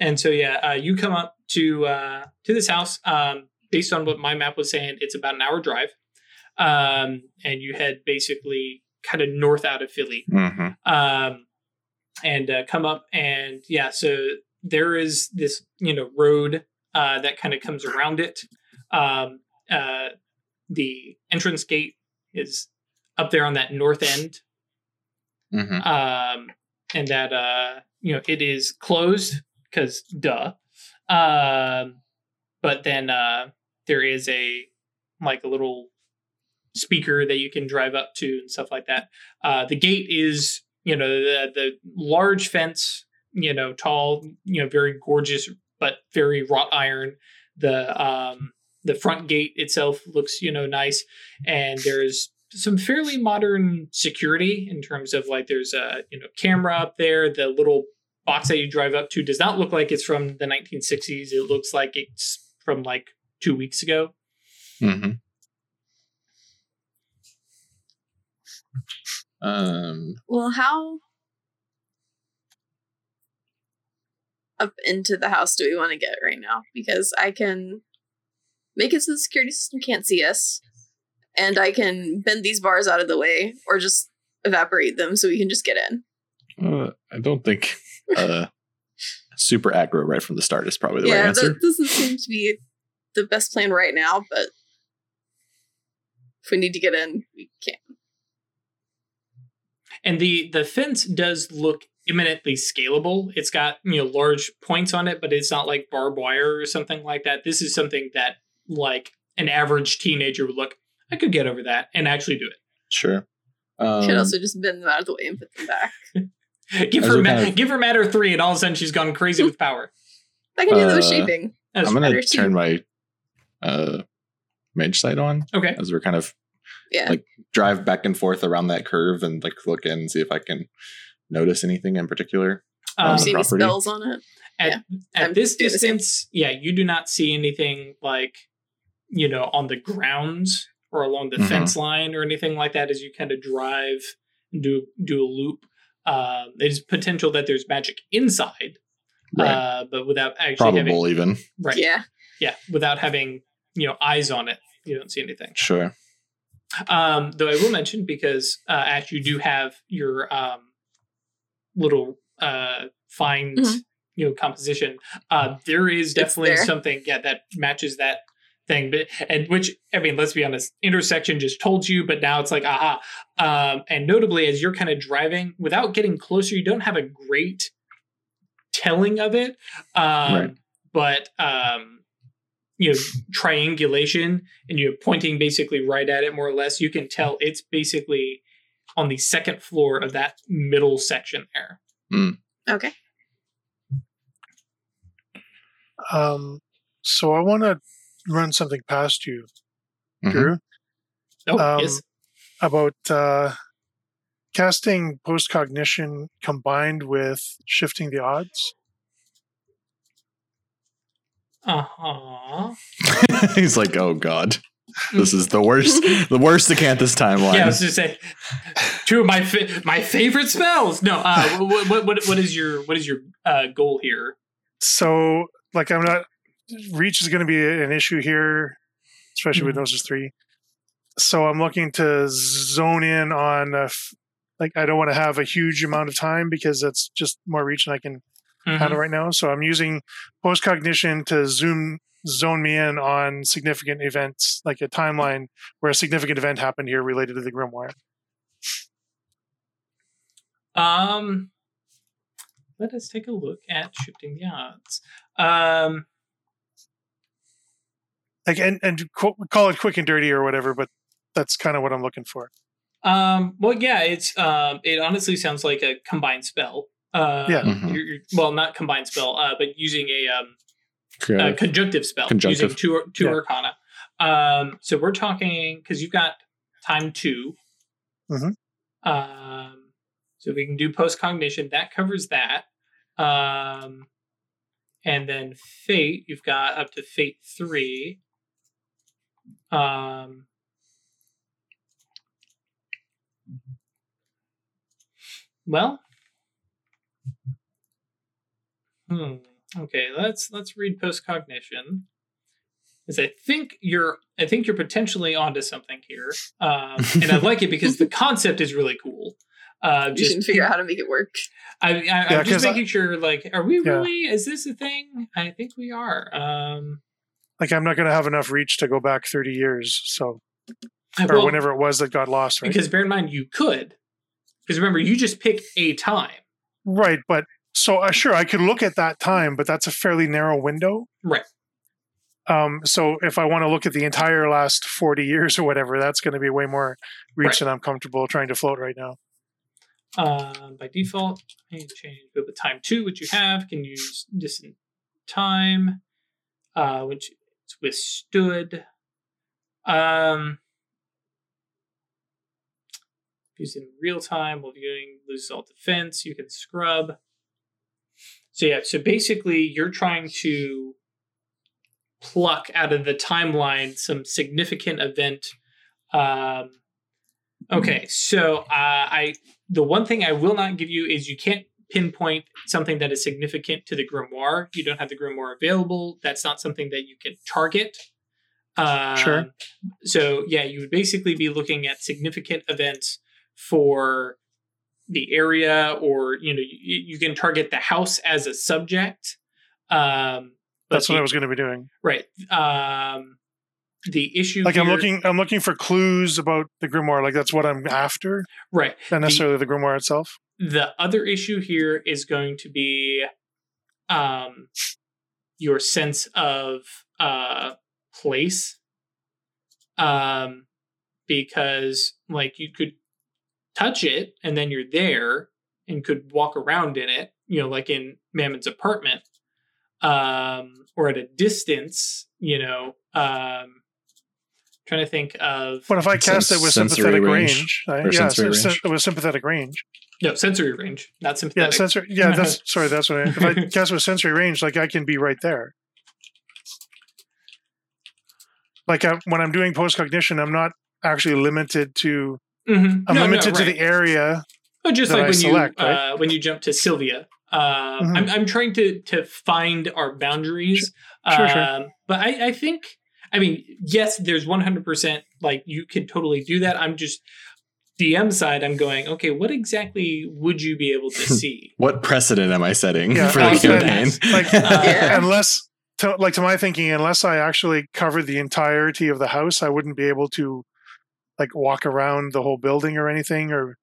And so yeah, uh, you come up to uh, to this house. Um, based on what my map was saying, it's about an hour drive. Um, and you head basically kind of north out of Philly. hmm um, and uh, come up and yeah so there is this you know road uh, that kind of comes around it. Um, uh, the entrance gate is up there on that north end. Hmm um, and that uh, you know it is closed because duh. Um, but then uh, there is a like a little speaker that you can drive up to and stuff like that. Uh, the gate is you know the the large fence you know tall you know very gorgeous but very wrought iron. The um the front gate itself looks you know nice. And there's some fairly modern security in terms of like there's a you know camera up there. The little box that you drive up to does not look like it's from the 1960s it looks like it's from like two weeks ago hmm Um, Well, how up into the house do we want to get right now? Because I can make it so the security system can't see us, and I can bend these bars out of the way, or just evaporate them so we can just get in. uh, I don't think uh, super aggro right from the start is probably the yeah, right answer. that doesn't seem to be the best plan right now, but if we need to get in, we can. and the the fence does look imminently scalable it's got you know large points on it but it's not like barbed wire or something like that this is something that like an average teenager would look i could get over that and actually do it. Sure. Um, Could also just bend them out of the way and put them back. give her we're ma- kind of- give her matter three and all of a sudden she's gone crazy with power I can do those Uh, shaping. That's I'm gonna better too. turn my uh, mage sight on okay as we're kind of Yeah. like drive back and forth around that curve and like look in and see if I can notice anything in particular. um, you see any spells on it? at, yeah, at I'm this doing the same. distance yeah you do not see anything like you know on the grounds or along the Mhm. fence line or anything like that as you kind of drive and do do a loop uh, there's potential that there's magic inside Right. uh, but without actually having even. right Yeah. yeah without having you know eyes on it you don't see anything Sure. um, though I will mention because uh, Ash, you do have your um, little uh, find Mhm. you know composition. Uh, there is definitely there. something yeah that matches that thing, but and which I mean, let's be honest, intersection just told you, but now it's like aha. Um, and notably, as you're kind of driving without getting closer, you don't have a great telling of it. Um, Right. But um, you know triangulation and you're pointing basically right at it more or less you can tell it's basically on the second floor of that middle section there Okay. Um, so I want to run something past you, Mhm. Drew, oh Um, yes about uh, casting post cognition combined with shifting the odds? Uh huh. He's like, oh god, this is the worst, the worst Acanthus timeline. Yeah, I was just say two of my fa- my favorite spells. No, uh, what, what what what is your what is your uh, goal here? So, like, I'm not. Reach is going to be an issue here, especially with Mhm. Gnosis 3. So, I'm looking to zone in on, uh, f- like, I don't want to have a huge amount of time because that's just more reach and I can Mhm. handle right now. So, I'm using post cognition to zoom zone me in on significant events, like a timeline where a significant event happened here related to the Grimoire. Um, let us take a look at shifting the odds. Um, Like, and, and qu- call it quick and dirty or whatever, but that's kind of what I'm looking for. um, well, yeah, it's um, it honestly sounds like a combined spell. Uh, Yeah. Mhm. You're, you're- well, not combined spell, uh, but using a um, a conjunctive spell Conjunctive. using two two Yeah. arcana. Um, so we're talking because you've got time 2 Mhm. Um, so we can do post cognition. That covers that. Um, and then fate, you've got up to fate three. Um, well, hmm. Okay, let's let's read post cognition. Because I think you're, I think you're potentially onto something here, um, and I like it because the concept is really cool. Uh, We just should figure out how to make it work. I, I, Yeah, I'm 'cause just I- making sure. Like, are we Yeah. really? Is this a thing? I think we are. Um, Like, I'm not going to have enough reach to go back 30 years. So, or well, whenever it was that got lost, right? because bear in mind you could, because remember you just picked a time. right. But so, uh, sure, I could look at that time, but that's a fairly narrow window. Right. Um, so if I want to look at the entire last 40 years or whatever, that's going to be way more reach Right. than I'm comfortable trying to float right now. Um, by default, you change go with time two, which you have can use distant time, uh, which it's withstood. Um, used in real time while viewing loses all defense. You can scrub. So yeah, so basically you're trying to pluck out of the timeline some significant event. Um, okay, so uh, I the one thing I will not give you is you can't pinpoint something that is significant to the grimoire. You don't have the grimoire available. That's not something that you can target. Um, Sure. So yeah, you would basically be looking at significant events for the area, or you know, you, you can target the house as a subject. Um, That's what the- I was going to be doing. right. Um, the issue, Like I'm looking, I'm looking for clues about the grimoire. Like that's what I'm after, right. not necessarily the grimoire itself. the other issue here is going to be um your sense of uh place um because like you could touch it and then you're there and could walk around in it you know like in mammon's apartment um or at a distance you know um trying to think of What if I cast Sens- it with sympathetic range, range? I- or yeah, sensory sen- range. with sympathetic range. no sensory range not sympathetic. Yeah, sympathetic sensory. Yeah, that's sorry. That's what I. If I cast with sensory range, like I can be right there. Like I, when I'm doing post cognition, I'm not actually limited to. Mhm. I'm No, no, limited to the area. Oh, just that like I when select, you right? uh, when you jump to Sylvia. Um, Mhm. I'm I'm trying to to find our boundaries. Sure, sure. um, But I I think I mean yes, there's 100 percent like you can totally do that. I'm just DM side. I'm going okay. What exactly would you be able to see? What precedent am I setting Yeah, for the also campaign? Like Uh, unless, to, like to my thinking, unless I actually covered the entirety of the house, I wouldn't be able to, like, walk around the whole building or anything. Or,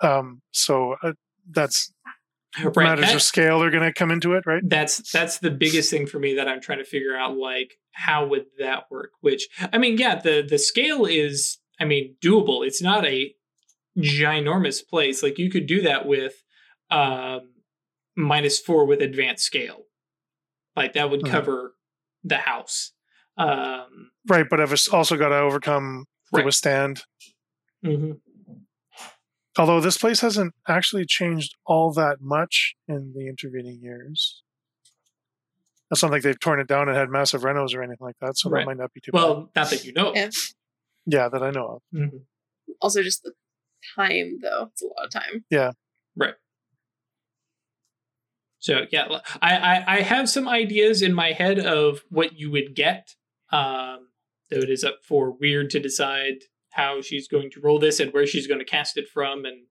um. So uh, that's right. matters that- of scale are going to come into it, right? that's that's the biggest thing for me that I'm trying to figure out like how would that work which I mean yeah the the scale is I mean doable it's not a ginormous place like you could do that with um minus 4 with advanced scale like that would Mhm. cover the house um Right, but I've also got to overcome to Right. withstand. mhm. Although this place hasn't actually changed all that much in the intervening years. It's not like they've torn it down and had massive renos or anything like that, so Right. that might not be too bad. Well, not that you know. Yeah. Yeah, that I know of. Mhm. Also, just the time, though. It's a lot of time. Yeah. Right. So yeah, I I have some ideas in my head of what you would get. Um, though it is up for Weird to decide how she's going to roll this and where she's going to cast it from and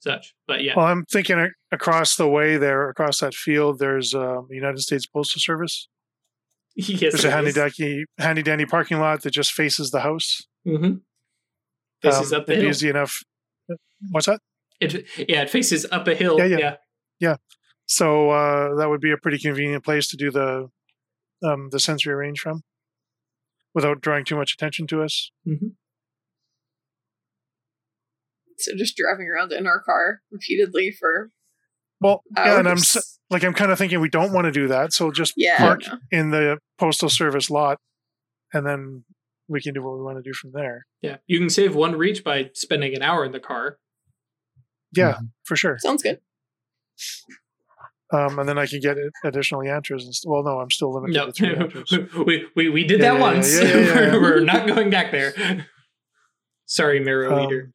such. But yeah, Well, I'm thinking across the way there, across that field, there's um, the United States Postal Service. yes, There's a handy dandy, handy dandy parking lot that just faces the house. Mhm. Faces Um, up the hill. easy enough. What's that? It, yeah, it faces up a hill. Yeah, yeah. yeah. So uh, that would be a pretty convenient place to do the um, the sensory range from, without drawing too much attention to us. Mm-hmm. So just driving around in our car repeatedly for Well, hours. yeah, and I'm like I'm kind of thinking we don't want to do that, so just yeah, park in the postal service lot, and then we can do what we want to do from there. Yeah, you can save one reach by spending an hour in the car. Yeah, mm-hmm. for sure. sounds good. Um, and then I can get additional yantras. And st- well, no, I'm still limited No, to three yantras. we, we we did Yeah, that yeah, yeah, once. yeah, yeah, yeah. we're, we're not going back there. Sorry, Mirror Um, Leader.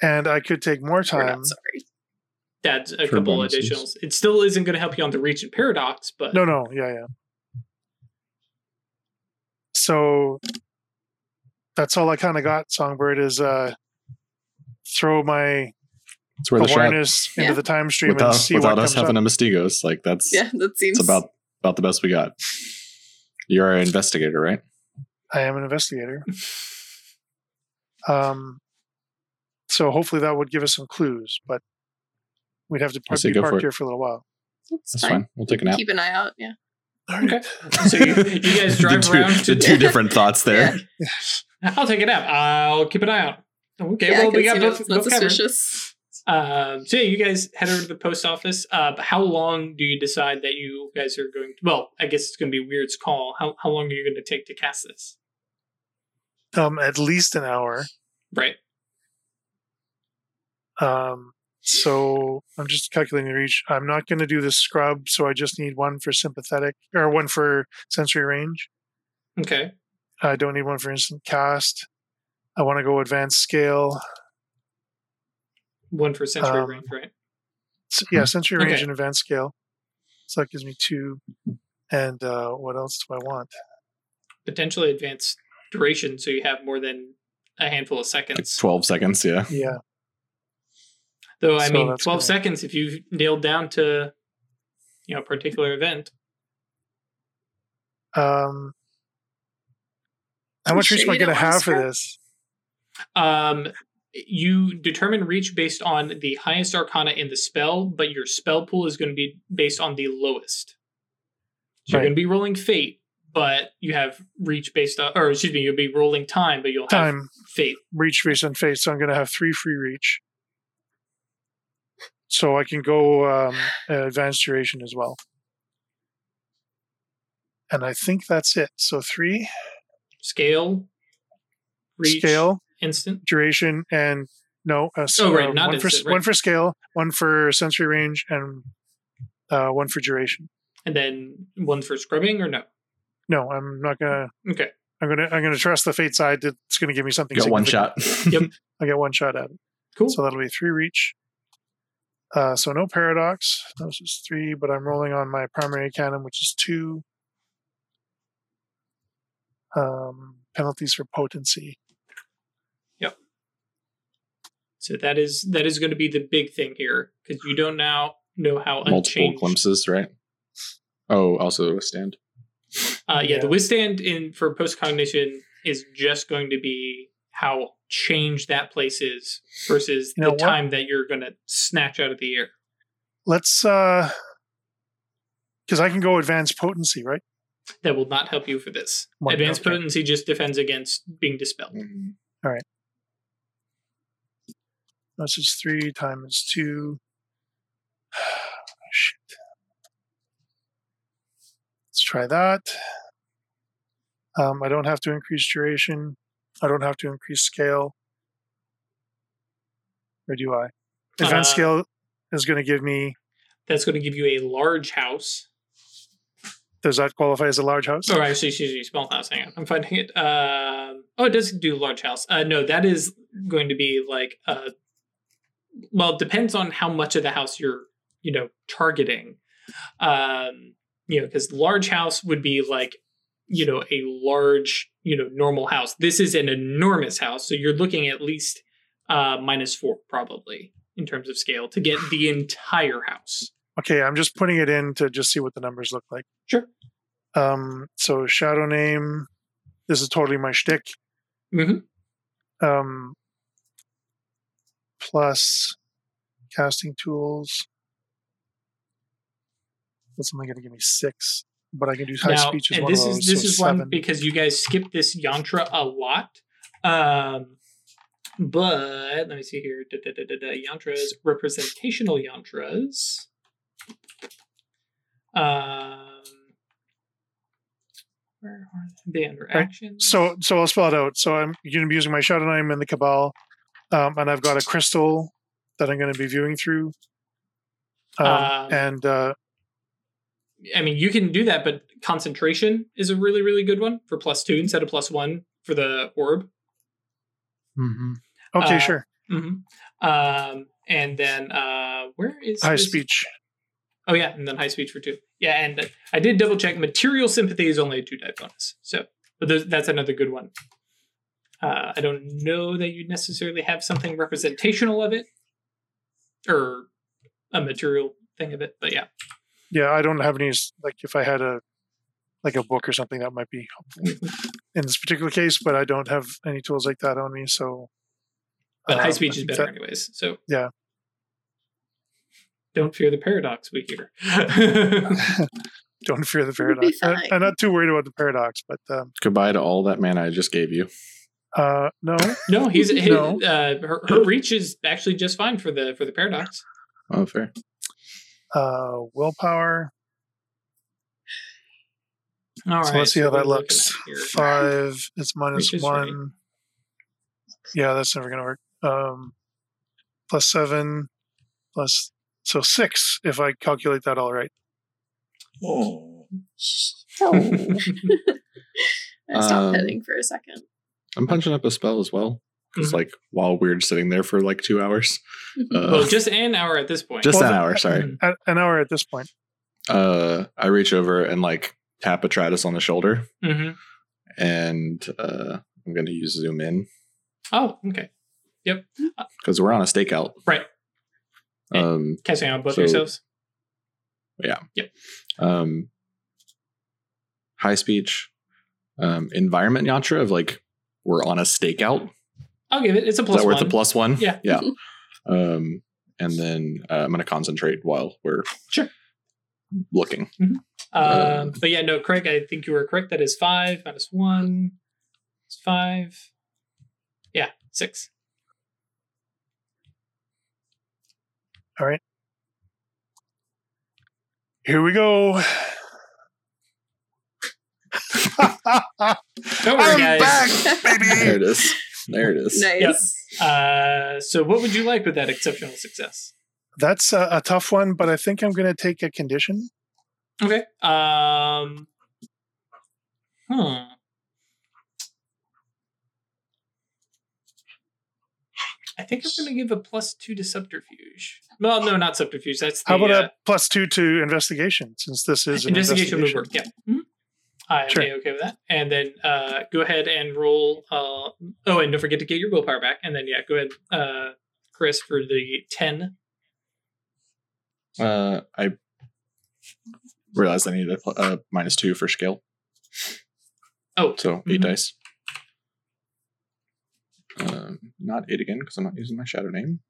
and I could take more We're time. not sorry. That's a couple bonuses. additionals. It still isn't going to help you on the reach and paradox, but No, no, yeah, yeah. So that's all I kind of got. Songbird is uh, throw my It's where the shot into Yeah. the time stream without, and see without what us comes having up. a Mystigos. Like that's Yeah, that seems it's about about the best we got. You're an investigator, right? I am an investigator. Um, so hopefully that would give us some clues, but we'd have to I say be go for parked here for a little while. That's That's fine. fine. We'll take a nap. Keep an eye out. Yeah. Okay. So you, you guys the drive two, around to the two different thoughts there. I'll take a nap. I'll keep an eye out. Okay, yeah, well we 'cause, got you know, both, it's not both covered. Um, so yeah, you guys head over to the post office. Uh, but how long do you decide that you guys are going? To, well, I guess it's going to be Weird's call. How how long are you going to take to cast this? Um, at least an hour. Right. Um, so I'm just calculating the reach. I'm not going to do the scrub, so I just need one for sympathetic or one for sensory range. Okay. I don't need one for instant cast. I want to go advanced scale. One for sensory Um, range, right? S- yeah, sensory range Okay. and advanced scale. So that gives me two. And uh, what else do I want? Potentially advanced duration, so you have more than a handful of Like seconds. twelve seconds, yeah. Yeah, Though I So mean, twelve good. seconds if you've nailed down to you know a particular event. Um, how much Sure reach am I going to have for this? Um, you determine reach based on the highest arcana in the spell, but your spell pool is going to be based on the lowest. So you're going to be rolling fate, but you have reach based on, or excuse me, you'll be rolling time, but you'll have Time, fate. reach, face, and fate. So I'm going to have three free reach. So I can go um, advanced duration as well. And I think that's it. So three Scale, reach, scale, instant. duration, and no. Uh, s- Oh, right, uh, not one for right. one for scale, one for sensory range, and uh, one for duration. And then one for scrubbing or no? No, I'm not gonna. Okay. I'm gonna. I'm gonna trust the fate side. That it's gonna give me something. You got one shot. Yep. I get one shot at it. Cool. So that'll be three reach. Uh, so no paradox. That was just three, but I'm rolling on my primary cannon, which is two. Um, penalties for potency. So that is that is going to be the big thing here because you don't now know how Multiple unchanged. glimpses, right? Oh, also a stand. Uh, yeah, the Yeah. withstand in for post cognition is just going to be how changed that place is versus You know the what? time that you're going to snatch out of the air. Let's, uh, because I can go advanced potency, right? That will not help you for this. One, Advanced okay. potency just defends against being dispelled. This is three times two. Shit. Let's try that. Um, I don't have to increase duration. I don't have to increase scale. or do I? Advanced Uh, scale is going to give me. That's going to give you a large house. Does that qualify as a large house? Or actually, excuse me, small house. Hang on, I'm finding it. Um, oh, it does do large house. Uh, no, that is going to be like. Uh, well, it depends on how much of the house you're, you know, targeting. Um, you know, because large house would be like, you know, a large, you know, normal house. This is an enormous house, so you're looking at least uh, minus four probably in terms of scale to get the entire house. Okay, I'm just putting it in to just see what the numbers look like. Sure. Um, so shadow name. This is totally my shtick. hmm Um, plus casting tools. That's only going to give me six, but I can do high now, speech as and one this is those. this so is seven. one because you guys skip this yantra a lot. Um, but let me see here. Da, da, da. Yantras, representational yantras. Um, where are they under Right. actions? So, so I'll spell it out. So I'm going to be using my shadow name in the cabal, um, and I've got a crystal that I'm going to be viewing through. Um, Um, and uh, I mean, you can do that, but concentration is a really, really good one for plus two instead of plus one for the orb. okay, uh, sure, hmm Um, and then uh, where is high this- speech. Oh yeah, and then high speech for two. Yeah, and uh, I did double check. Material sympathy is only a two die bonus, so but that's another good one. Uh, I don't know that you necessarily have something representational of it, or a material thing of it, but yeah. Yeah, I don't have any. Like, if I had a like a book or something, that might be helpful in this particular case. But I don't have any tools like that on me, so. But uh, high I speech is better that- anyways. So Yeah. Don't fear the paradox, we hear. don't fear the paradox. I- fine. I'm not too worried about the paradox, but um, Goodbye to all that mana I just gave you. Uh, no, no, he's his, No. uh, her, her reach is actually just fine for the for the paradox. Oh, fair. uh, willpower. All so right, let's see how that are we looking looks. Five. It's minus Reach is right. one. Yeah, that's never gonna work. Um, plus seven, plus so six if I calculate that all right. Oh. I stopped Um, petting for a second. I'm punching up a spell as well. It's Mhm. like while we're sitting there for like two hours. Uh, well, just an hour at this point. just Well, an hour, sorry. An hour at this point. Uh, I reach over and like tap Atratus on the shoulder, Mhm. and uh, I'm going to use zoom in Oh, okay. Yep. Because we're on a stakeout. Right. Um, Casting on both So- yourselves. Yeah. Yep. Um, high speech, um, environment yantra of like we're on a stakeout. I'll give it. It's a Is plus that worth one. a plus one? Yeah. Yeah. um, and then uh, I'm going to concentrate while we're Sure. looking. Um, but yeah, no, Craig, I think you were correct. That is five minus one. It's five. Yeah, six. All right. Here we go. Don't worry, I'm guys. back, There it is. There it is. nice. Uh, so what would you like with that exceptional success? That's a, a tough one, but I think I'm going to take a condition. Okay. Um. Hmm. I think I'm going to give a plus two to subterfuge. Well, no, not subterfuge. That's the How about uh, a plus two to investigation, since this is an investigation, investigation? would work. Yeah. Mhm. I'm Sure. okay with that. And then uh, go ahead and roll. Uh, oh, and don't forget to get your willpower back. And then yeah, go ahead, uh, Chris, for the ten. Uh, I realized I needed a uh, minus two for scale, Oh, so 8 Mhm. dice. Um, not eight again because I'm not using my shadow name.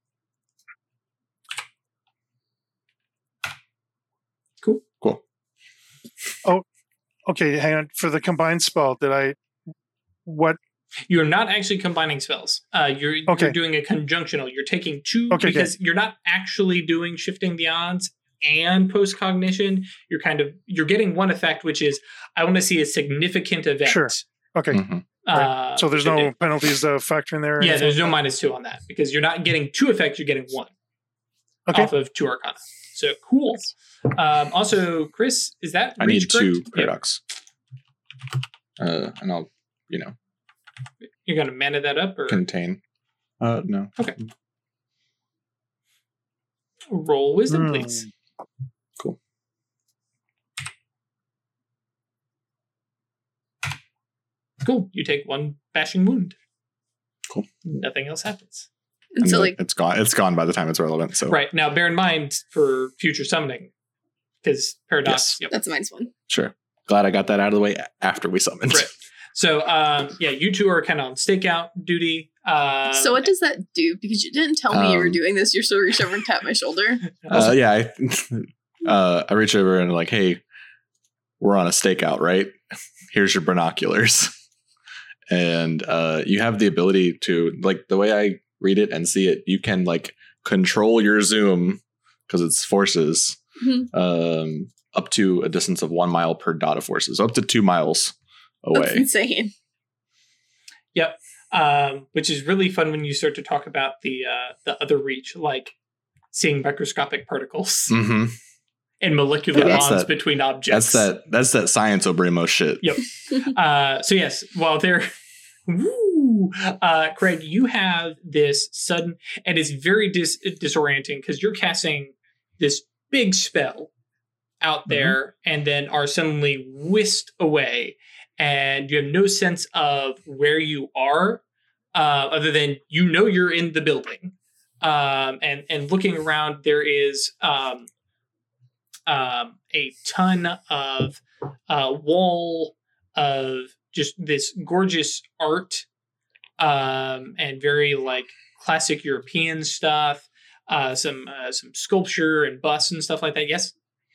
Cool. Cool. Okay, hang on. For the combined spell, did I? What? You're not actually combining spells. Uh, you're Okay. you're doing a conjunctional. You're taking two Okay, okay. because you're not actually doing shifting the odds and post cognition. You're kind of you're getting one effect, which is I want to see a significant event. Sure. Okay. Mhm. Uh, so there's no do. penalties to factor in there. Yeah, there's no minus two on that because you're not getting two effects, you're getting one Okay. off of two arcana. So cool. Um, also, Chris, is that I need reach correct? two Yeah. paradox. Uh, and I'll, you know, You're gonna mana that up or contain. Uh, no. Okay. Roll wisdom, Hmm. please. Cool. Cool. You take one bashing wound. Cool. Nothing else happens. And so like it's gone. It's gone by the time it's relevant. So Right now, bear in mind for future summoning, because paradox. Yes. Yep. that's minus one. sure. Glad I got that out of the way after we summoned. Right. So um, yeah, you two are kind of on stakeout duty. Um, so what does that do? Because you didn't tell me you were um, doing this. You're still reached over and tap my shoulder. Uh, yeah. I, uh, I reach over and like, hey, we're on a stakeout, right? Here's your binoculars, and uh, you have the ability to like the way I read it and see it. You can like control your zoom because it's forces Mhm. um, up to a distance of one mile per dot of forces, up to two miles away. That's away. insane. um, which is really fun when you start to talk about the uh, the other reach, like seeing microscopic particles mm-hmm. and molecular Yeah, bonds that- between objects. That's that. That's that science Obrimos shit. Yep. Uh, so yes, while they're Uh, Craig, you have this sudden, and it's very dis- disorienting because you're casting this big spell out there, and then are suddenly whisked away, and you have no sense of where you are, uh, other than you know you're in the building, um, and and looking around, there is um, um, a ton of uh, wall of just this gorgeous art um, and very like classic European stuff. Uh, some uh, some sculpture and busts and stuff like that. Yes.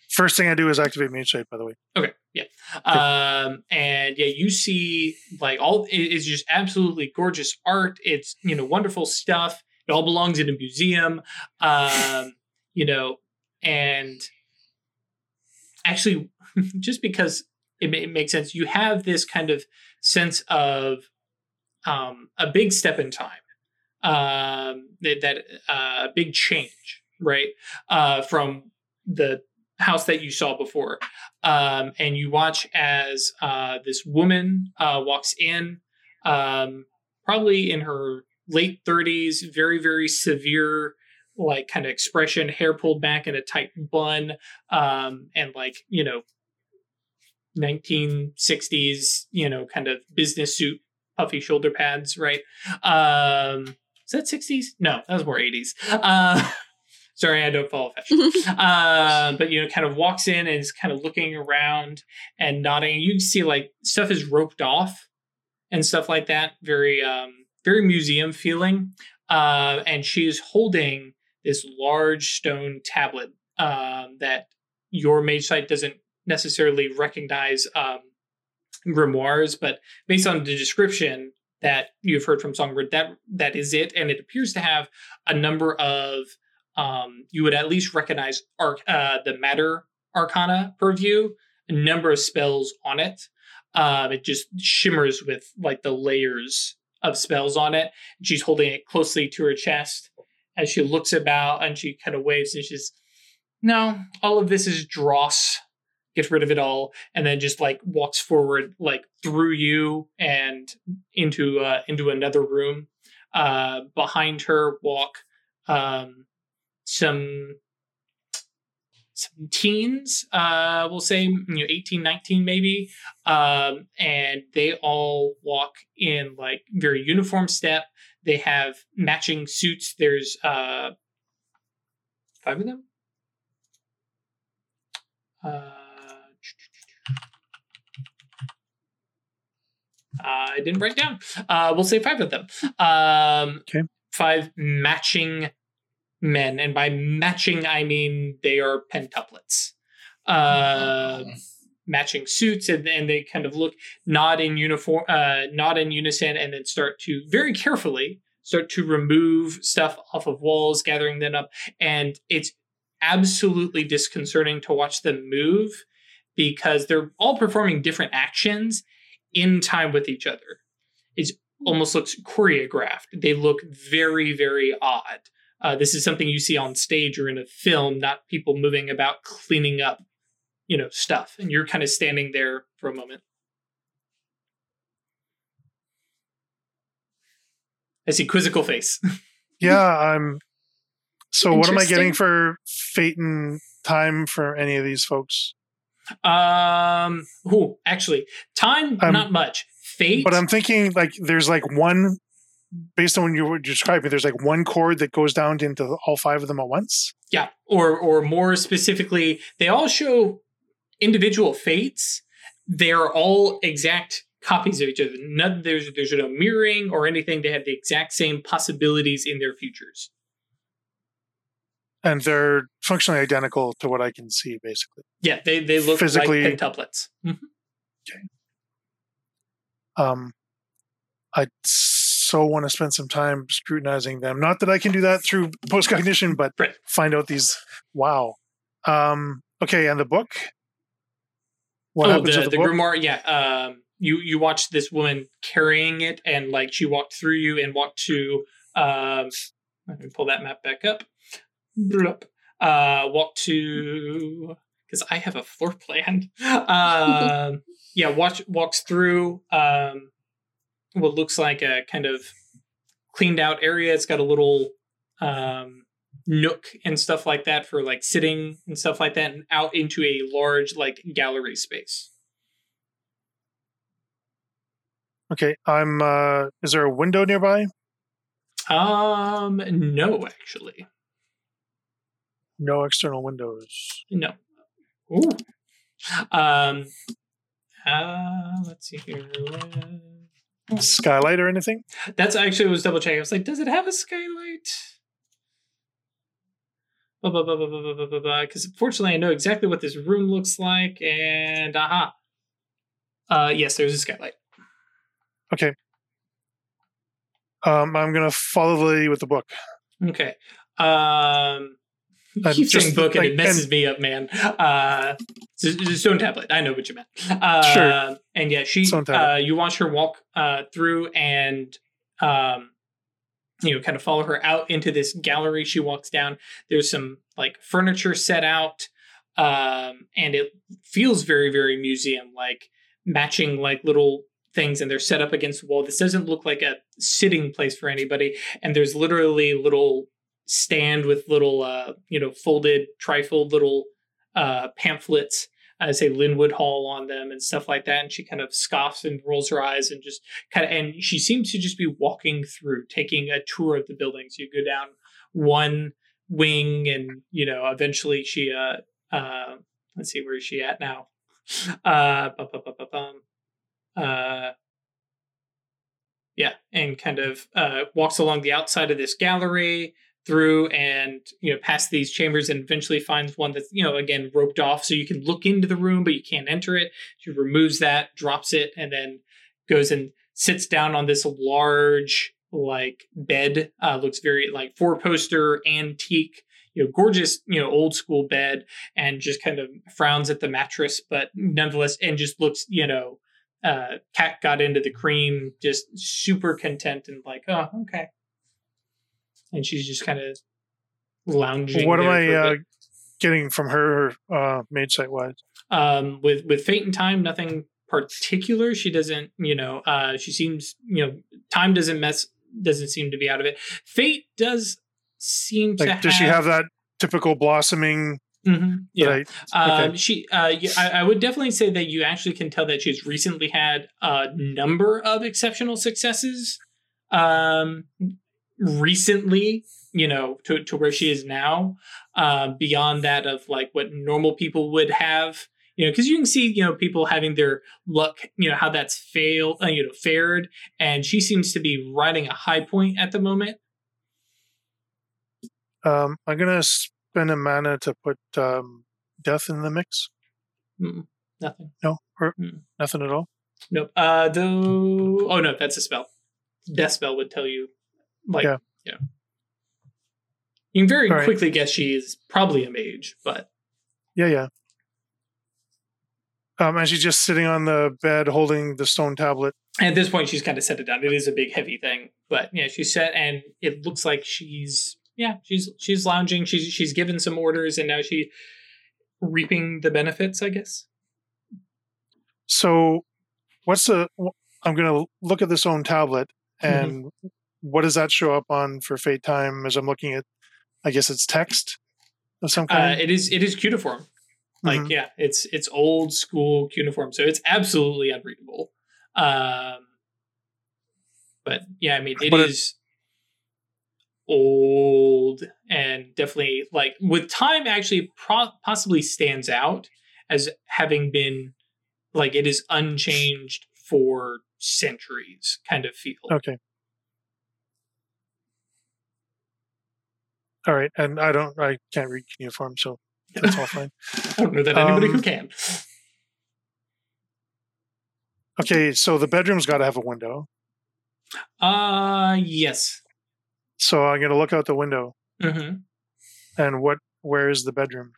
First thing I do is activate Mage Sight, by the way. Okay. Yeah. Um, and yeah, you see like all it is just absolutely gorgeous art. It's you know wonderful stuff. It all belongs in a museum. Um, you know, and actually, just because it, it makes sense, you have this kind of sense of um, a big step in time. Um, that, that uh, big change, right? Uh, from the house that you saw before um, and you watch as uh, this woman uh, walks in, um, probably in her late 30s, very, very severe, like kind of expression, hair pulled back in a tight bun, um, and like, you know, 1960s, you know, kind of business suit, puffy shoulder pads, right? Um, is that 60s? No, that was more 80s. Uh, sorry, I don't follow fashion uh, but you know, kind of walks in and is kind of looking around and nodding. You can see like stuff is roped off and stuff like that. Very, um, very museum feeling. Uh, and she is holding this large stone tablet um, that your mage sight doesn't necessarily recognize um, grimoires, but based on the description that you've heard from Songbird, that that is it, and it appears to have a number of um, you would at least recognize uh, the matter arcana purview, a number of spells on it. Um, it just shimmers with like the layers of spells on it. She's holding it closely to her chest as she looks about and she kind of waves and she's, no, all of this is dross. Get rid of it all, and then just like walks forward, like through you and into uh, into another room. Uh, behind her walk um, some some teens uh we'll say you know 18 19 maybe um and they all walk in like very uniform step they have matching suits there's uh five of them uh I didn't write down. Uh, we'll say five of them. Um, Okay. Five matching men, and by matching I mean they are pentuplets. Uh, matching suits, and, and they kind of look not in uniform, uh, nod in unison, and then start to very carefully start to remove stuff off of walls, gathering them up, and it's absolutely disconcerting to watch them move because they're all performing different actions in time with each other. It almost looks choreographed. They look very, very odd. Uh, this is something you see on stage or in a film, not people moving about cleaning up, you know, stuff. And you're kind of standing there for a moment. I see quizzical face. Yeah, I'm. So, what am I getting for fate and time for any of these folks? Um, oh, actually, time Um, not much. Fate, But I'm thinking like there's like one, based on what you were describing, there's like one chord that goes down into all five of them at once. Yeah, or or more specifically, they all show individual fates. They're all exact copies of each other. None, there's there's no mirroring or anything. They have the exact same possibilities in their futures. And they're functionally identical to what I can see, basically. Yeah, they they look Physically- like pentuplets. Mhm. Um, I so want to spend some time scrutinizing them. Not that I can do that through postcognition, but Right. find out these. Wow. Um, okay, and the book. What oh, happens the, the the, grimoire. Yeah. Um, you you watched this woman carrying it, and like she walked through you and walked to. Um, let me pull that map back up. Uh, walk to because I have a floor plan. Um, yeah, watch walks through um, what looks like a kind of cleaned out area. It's got a little um, nook and stuff like that for like sitting and stuff like that, and out into a large like gallery space. Okay, I'm. uh Is there a window nearby? Um, no, actually, No external windows. no. Ooh. Um. Uh, let's see here. Skylight or anything? That's actually I was double checking. I was like, does it have a skylight? Because fortunately, I know exactly what this room looks like, and aha. Uh, yes, there's a skylight. Okay. Um, I'm gonna follow the lady with the book. Okay. Um, I'm keep saying book and like, it messes and- me up, man. Uh, it's a- stone tablet. I know what you meant. Uh, Sure. And yeah, she. Uh, you watch her walk uh, through and, um, you know, kind of follow her out into this gallery. She walks down. There's some like furniture set out, um, and it feels very, very museum like, matching like little things, and they're set up against the wall. This doesn't look like a sitting place for anybody and there's literally little stand with little uh you know folded trifold little uh pamphlets uh, say Lynnewood Hall on them and stuff like that. And she kind of scoffs and rolls her eyes and just kind of and she seems to just be walking through taking a tour of the buildings. You go down one wing and you know eventually she uh uh let's see where is she at now? Uh uh yeah and kind of uh, walks along the outside of this gallery through and you know past these chambers and eventually finds one that's you know again roped off. So you can look into the room but you can't enter it. She removes that drops it and then goes and sits down on this large like bed uh, looks very like four poster antique you know gorgeous you know old school bed and just kind of frowns at the mattress but nonetheless and just looks you know uh cat got into the cream just super content and like oh okay and she's just kind of lounging what am I uh, getting from her uh, mage sight wise? um with with fate and time nothing particular she doesn't you know uh she seems you know time doesn't mess doesn't seem to be out of it fate does seem to Like, does she have that typical blossoming? Mhm, yeah I- Um, she, uh, I, I would definitely say that you actually can tell that she's recently had a number of exceptional successes. Um, recently, you know, to to where she is now, uh, beyond that of like what normal people would have. You know, because you can see, you know, people having their luck, you know, how that's failed, uh, you know, fared, and she seems to be riding a high point at the moment. Um, I'm gonna spend a mana to put um, death in the mix. Mm, nothing. No, or Mm. nothing at all. Nope. Uh, though. Oh no, that's a spell. Death spell would tell you, like, yeah. Yeah. You can very All right. quickly guess she is probably a mage, but Yeah, yeah. Um, and she's just sitting on the bed holding the stone tablet. at this point, she's kind of set it down. It is a big, heavy thing, but yeah, she's set, and it looks like she's yeah, she's she's lounging. She's she's given some orders, and now she reaping the benefits, I guess. So, what's the? I'm going to look at this own tablet, Mm-hmm. What does that show up on for Fate Time? As I'm looking at, I guess it's text of some Uh, kind. it is it is cuneiform. Like Mhm. yeah, it's it's old school cuneiform, so it's absolutely unreadable. Um, but yeah, I mean it But it- is old and definitely like with time actually pro- possibly stands out as having been like it is unchanged for centuries kind of feel. okay. All right, and I don't, I can't read cuneiform, so that's all fine. I don't know that anybody who Um, can. Okay, so the bedroom's got to have a window. Uh yes. So I'm going to look out the window, hmm and what? Where is the bedroom?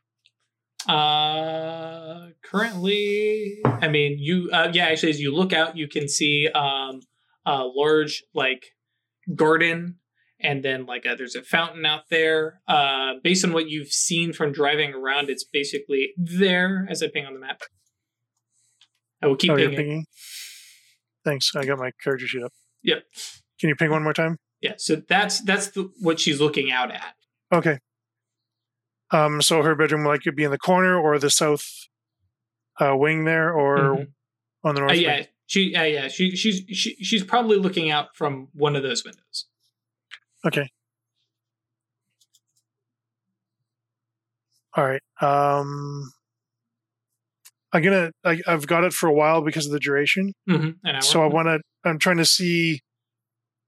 Uh, currently, I mean, you, uh, yeah, actually, as you look out, you can see um a large like garden, and then like a, there's a fountain out there. Uh, based on what you've seen from driving around, it's basically there as I ping on the map. I will keep oh, pinging. pinging. Thanks. I got my character sheet up. Yep. Can you ping one more time? Yeah, so that's that's the, what she's looking out at. Okay. Um, so her bedroom like could be in the corner or the south uh, wing there, or Mhm. on the north. Uh, wing? yeah, she, uh, yeah, she, she's she, she's probably looking out from one of those windows. Okay. All right. Um, I'm gonna. I, I've got it for a while because of the duration. Mm-hmm. So I want to. I'm trying to see,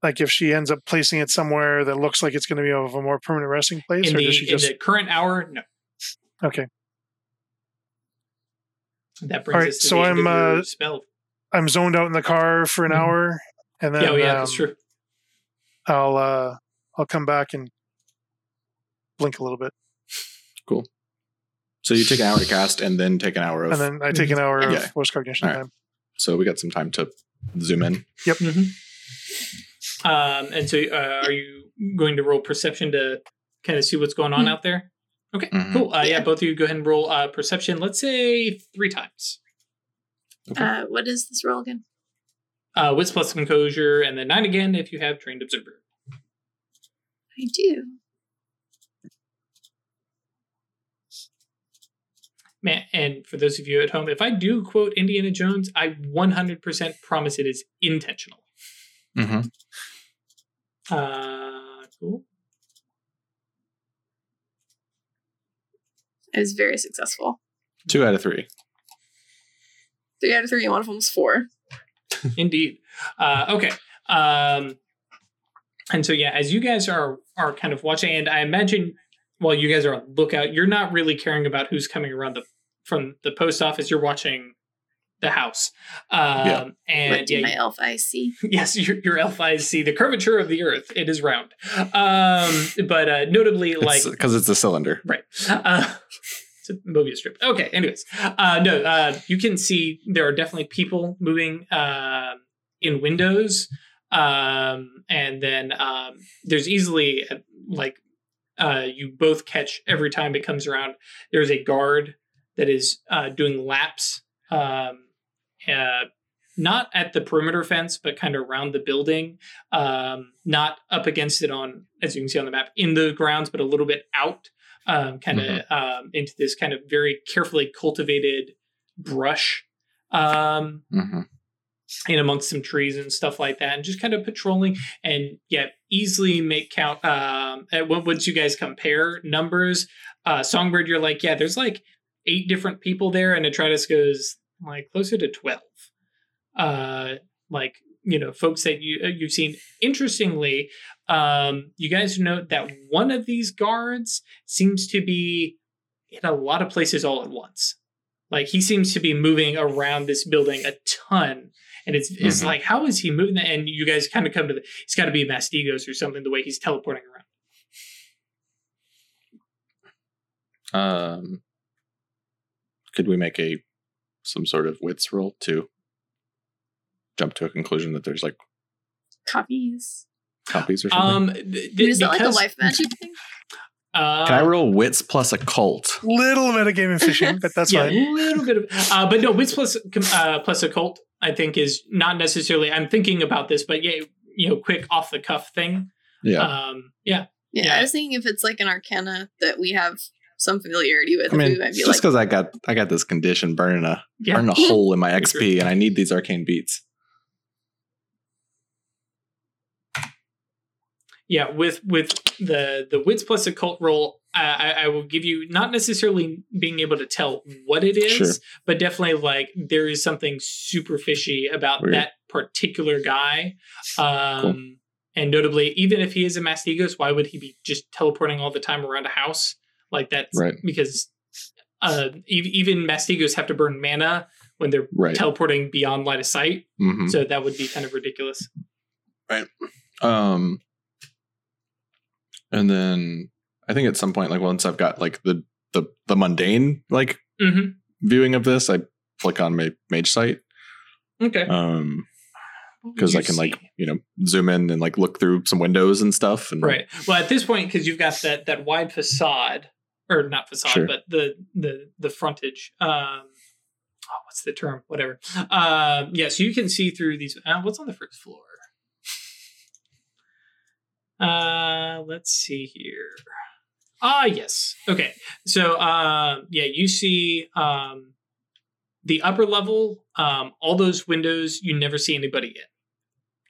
like, if she ends up placing it somewhere that looks like it's going to be of a more permanent resting place, in or the does she in just? the current hour, no. Okay. That brings All right, us to so the I'm, uh, spell. I'm zoned out in the car for an Mhm. hour, and then Yeah, oh, yeah, that's um, true. I'll uh, I'll come back and blink a little bit, Cool. So you take an hour to cast and then take an hour of. and then I take an hour Yeah. of post cognition All right. time. so we got some time to zoom in. Yep. Mm-hmm. Um, and so, uh, are you going to roll perception to kind of see what's going on Mhm. out there? Okay, Mhm. cool. Uh, yeah. Yeah. both of you go ahead and roll uh, perception. Let's say three times. Okay. Uh, what is this roll again? Uh, wits plus composure, and then nine again if you have trained observer. I do. Man, and for those of you at home, if I do quote Indiana Jones, I 100% promise it is intentional. Mm-hmm. Uh, cool. I was very successful. Two out of three. Three out of three, and one of them was four. Indeed. Uh, okay. Um, and so yeah, as you guys are are kind of watching, and I imagine while you guys are on lookout, you're not really caring about who's coming around the from the post office. You're watching the house. Um, Yeah. what And do yeah, my elf eyes see? yes, your, your elf eyes see the curvature of the earth. It is round. Um, but uh, notably, like because it's a cylinder. Right. Uh, it's a Mobius strip. Okay. Anyways, uh, no, uh, you can see there are definitely people moving um in windows, um, and then um, there's easily uh, like uh, you both catch every time it comes around. There's a guard that is uh, doing laps, um, uh, not at the perimeter fence, but kind of around the building, um, not up against it on, as you can see on the map, in the grounds, but a little bit out um, kind of um, into this kind of very carefully cultivated brush um, Mm-hmm. in amongst some trees and stuff like that, and just kind of patrolling and yeah, easily make count. Um, and once you guys compare numbers, uh, Songbird, you're like, yeah, there's like eight different people there, and Atratus goes like closer to twelve. Uh, like you know, folks that you uh, you've seen. Interestingly, um, you guys note that one of these guards seems to be in a lot of places all at once. Like he seems to be moving around this building a ton, and it's it's Mhm. like how is he moving? That? And you guys kind of come to the he's got to be Mastigos or something. The way he's teleporting around. Um, could we make a some sort of wits roll to jump to a conclusion that there's like Copies. Copies or something. Um, th- Is that like a because- life magic thing? Uh, Can I roll wits plus occult? Little metagaming fishing, but that's yeah, fine. a little bit of, uh, but no, wits plus uh, plus occult. I think is not necessarily. I'm thinking about this, but yeah, you know, quick off the cuff thing. Yeah. Um, yeah, Yeah, Yeah. I was thinking if it's like an arcana that we have some familiarity with, I mean, we might be just like, because I got I got this condition burning a yeah. burning a hole in my XP, and I need these arcane beats. Yeah with with the the wits plus occult roll I, I I will give you not necessarily being able to tell what it is Sure. but definitely like there is something super fishy about Weird. that particular guy um and notably even if he is a mastigos why would he be just teleporting all the time around a house like that's Right. because uh ev- even mastigos have to burn mana when they're Right. teleporting beyond line of sight hmm so that would be kind of ridiculous Right. Um, and then I think at some point, like once I've got like the the the mundane like hmm viewing of this, I flick on my mage sight. okay Um, because I can like you know zoom in and like look through some windows and stuff. And Right. Well, at this point, because you've got that that wide facade, or not facade, Sure. but the the the frontage. Um, oh, what's the term? Whatever. Um, yeah, so you can see through these. Uh, what's on the first floor? Uh, let's see here. Ah, yes. Okay. So, um, yeah, you see um, the upper level. Um, all those windows, you never see anybody in.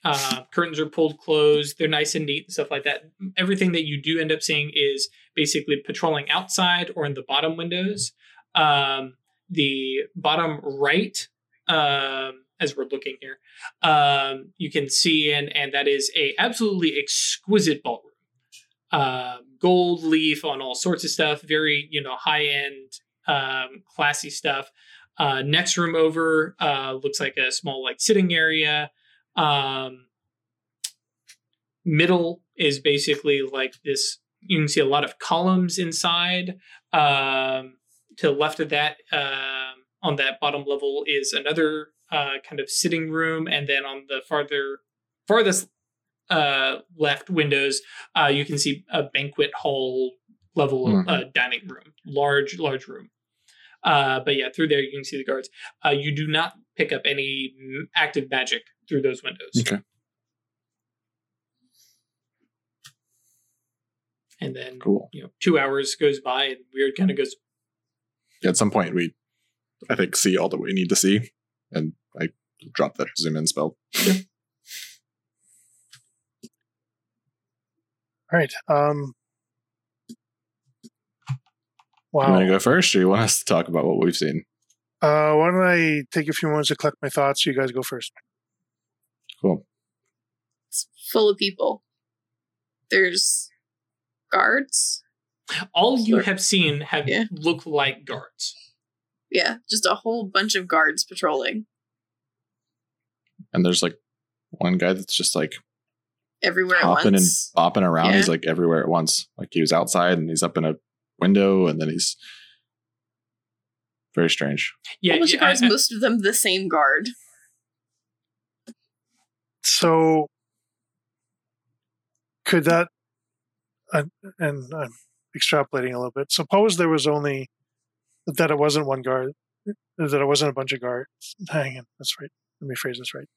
Uh, curtains are pulled closed. They're nice and neat and stuff like that. Everything that you do end up seeing is basically patrolling outside or in the bottom windows. Um, the bottom right, um, as we're looking here, um, you can see in, and that is a absolutely exquisite ballroom. Uh, gold leaf on all sorts of stuff. Very you know high end, um, classy stuff. Uh, next room over uh, looks like a small like sitting area. Um, middle is basically like this. You can see a lot of columns inside. Um, to the left of that, um, on that bottom level, is another uh, kind of sitting room, and then on the farther farthest uh, left windows, uh, you can see a banquet hall level Mhm. uh, dining room, large large room. Uh, but yeah, through there you can see the guards. Uh, you do not pick up any active magic through those windows. Okay. And then Cool. you know, two hours goes by, and weird kind of goes. At some point, we I think see all that we need to see, and drop that zoom in spell. All right. Um, You wow. want to go first, or you want us to talk about what we've seen? Uh, why don't I take a few moments to collect my thoughts? You guys go first. Cool. it's full of people. There's guards. All you Sure. have seen have Yeah. look like guards. Yeah, just a whole bunch of guards patrolling And there's like one guy that's just like everywhere at hopping and bopping around. Yeah. He's like everywhere at once. Like he was outside and he's up in a window, and then he's very strange. Yeah, a bunch yeah, of I- I- most of them the same guard. So, could that, uh, and I'm extrapolating a little bit. Suppose there was only that it wasn't one guard, that it wasn't a bunch of guards. Hang on, that's right. Let me phrase this right.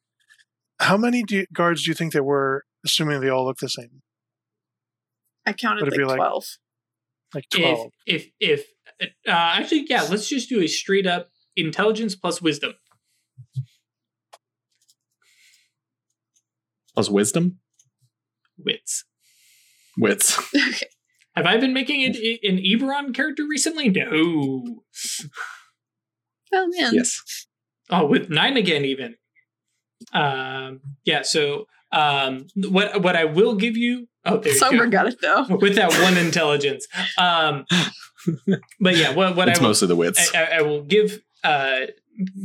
How many do you, guards do you think there were, assuming they all look the same? I counted Would it like, like- twelve. Like if twelve. if if uh, actually yeah, let's just do a straight up intelligence plus wisdom. Plus wisdom, Wits. wits. okay. Have I been making it an Eberron character recently? No. Oh man. yes. Oh, with nine again, even. Um, yeah. So, um, what what I will give you? Oh, there you Sober go. got it though. With that one intelligence. Um, but yeah, what what it's I will, mostly the wits. I, I- I will give uh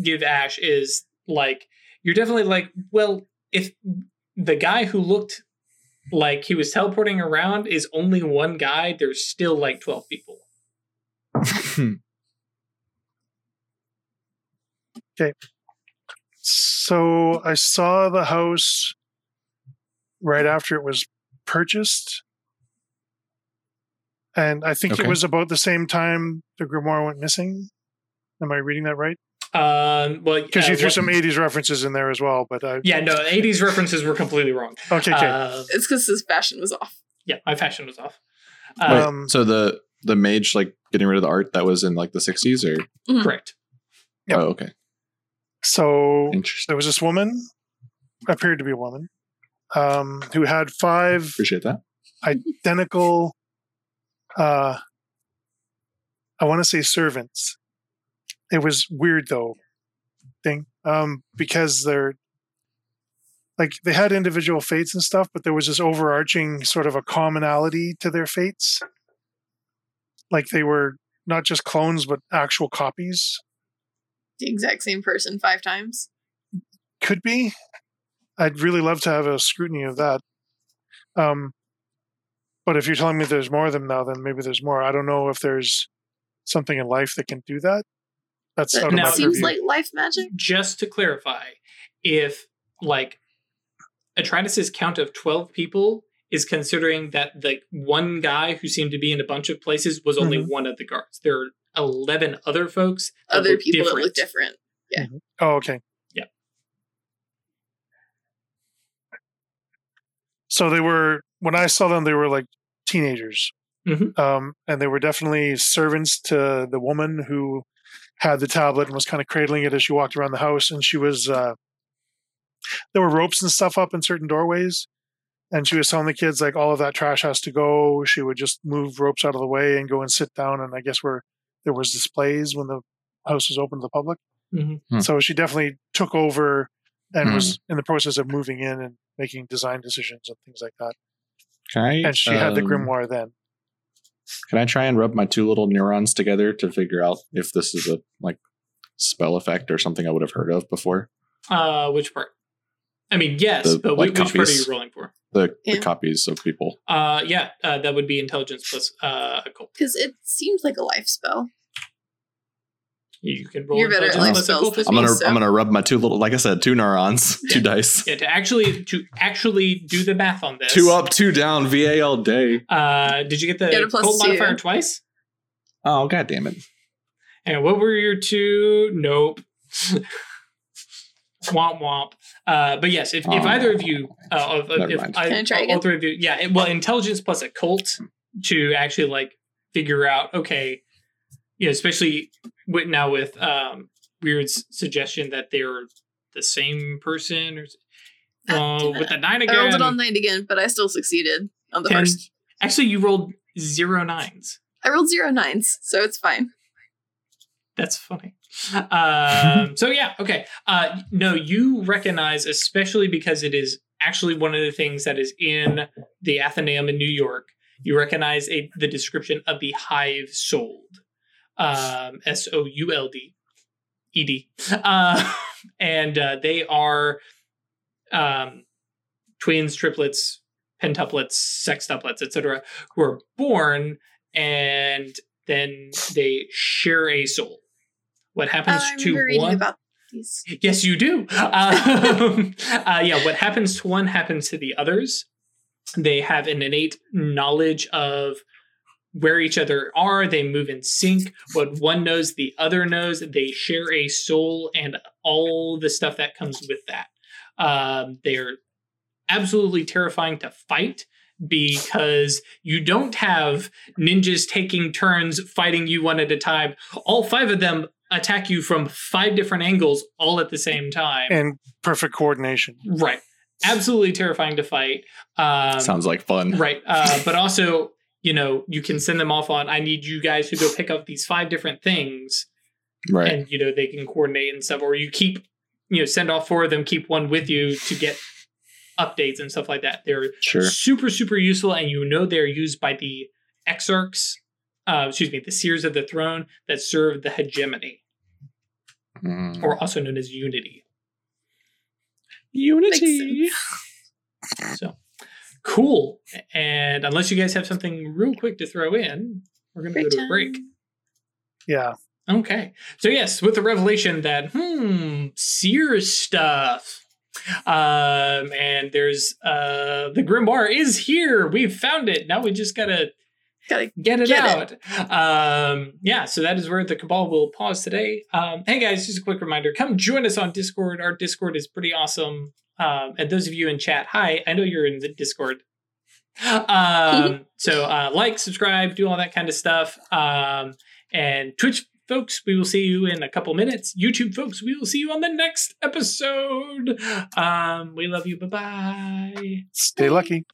give Ash is like you're definitely like well if the guy who looked like he was teleporting around is only one guy, there's still like twelve people. So I saw the house right after it was purchased. And I think Okay. it was about the same time the grimoire went missing. Am I reading that right? Um, well, Because uh, you threw what- some 80s references in there as well. But I, Yeah, no, 80s references were completely wrong. okay, okay. Uh, It's because his fashion was off. yeah, my fashion was off. Wait, Uh, Um, so the the mage like getting rid of the art that was in like the 60s or correct. Yep. oh okay so there was this woman, appeared to be a woman, um, who had five appreciate that identical uh I want to say servants. It was weird though thing. Um because they're like they had individual fates and stuff, but there was this overarching sort of a commonality to their fates. Like they were not just clones but actual copies. The exact same person five times. Could be. I'd really love to have a scrutiny of that. Um, but if you're telling me there's more of them now, then maybe there's more. I don't know if there's something in life that can do that. That's That out of Now- my seems purview. like life magic. Just to clarify, if like Atratus' count of 12 people is considering that the one guy who seemed to be in a bunch of places was only one of the guards. There are 11 other folks. Other look people that look different. Yeah. Oh, okay. Yeah. So they were when I saw them, they were like teenagers, Mhm. um, and they were definitely servants to the woman who had the tablet and was kind of cradling it as she walked around the house. And she was uh, there were ropes and stuff up in certain doorways, and she was telling the kids like all of that trash has to go. She would just move ropes out of the way and go and sit down. And I guess where there was displays when the house was open to the public. Mhm. Hmm. So she definitely took over and Hmm. was in the process of moving in and making design decisions and things like that. can I, And she had the um, grimoire then. can i try and rub my two little neurons together to figure out if this is a like spell effect or something i would have heard of before Uh, which part? I mean, yes, The, but like, which, which part are you rolling for? the, Yeah. the copies of people Uh, yeah, uh, that would be intelligence plus uh, occult. Because it seems like a life spell. You can roll You're better at life spells i'm gonna so- i'm gonna rub my two little like i said two neurons two dice Yeah, to actually to actually do the math on this. two up two down va all day Uh, did you get the Get a plus occult two. modifier twice? oh god damn it And what were your two? Nope. womp womp. Uh, but yes, if, if Oh. either of you, uh, if, Never if. I, Can I try all three of you, yeah, it- well, intelligence plus occult to actually like figure out, okay, you know, especially with, now with um, Weird's suggestion that they're the same person, or Ah, uh, with the nine again. I again. rolled it on night again, but I still succeeded on the Ten. first. Actually, you rolled zero nines. I rolled zero nines, so it's fine. That's funny. Um, so yeah, okay. Uh, no, you recognize, especially because it is actually one of the things that is in the Athenaeum in New York. You recognize a, the description of the hive souled, um, S O U L D, E D, uh, and uh, they are um, twins, triplets, pentuplets, sextuplets, etc., who are born and then they share a soul. What happens I to one? about these. Yes, you do. Um, uh, yeah, what happens to one happens to the others. They have an innate knowledge of where each other are. They move in sync. What one knows, the other knows. They share a soul and all the stuff that comes with that. Um, they're absolutely terrifying to fight because you don't have ninjas taking turns fighting you one at a time. All five of them attack you from five different angles all at the same time. And perfect coordination. right. Absolutely terrifying to fight. Um, sounds like fun right. Uh, but also, you know, you can send them off on, I need you guys to go pick up these five different things. right And, you know, they can coordinate and stuff. Or you keep, you know, send off four of them, keep one with you to get updates and stuff like that. They're sure super super useful and you know they're used by the exarchs uh, excuse me the seers of the throne that serve the hegemony Mm. or also known as unity unity so cool and unless you guys have something real quick to throw in we're gonna go Break to a break. Yeah. Okay. So yes, with the revelation that hmm, seer stuff. Um, and there's uh the grimoire is here. We've found it. Now we just gotta Gotta get it Get out. Um, yeah, so that is where the cabal will pause today. Um, hey guys, just a quick reminder: come join us on Discord. Our Discord is pretty awesome. Um, and those of you in chat, hi, I know you're in the Discord. Um, so uh, like, subscribe, do all that kind of stuff. Um, and Twitch folks, we will see you in a couple minutes. YouTube folks, we will see you on the next episode. Um, we love you. Bye bye. Stay lucky.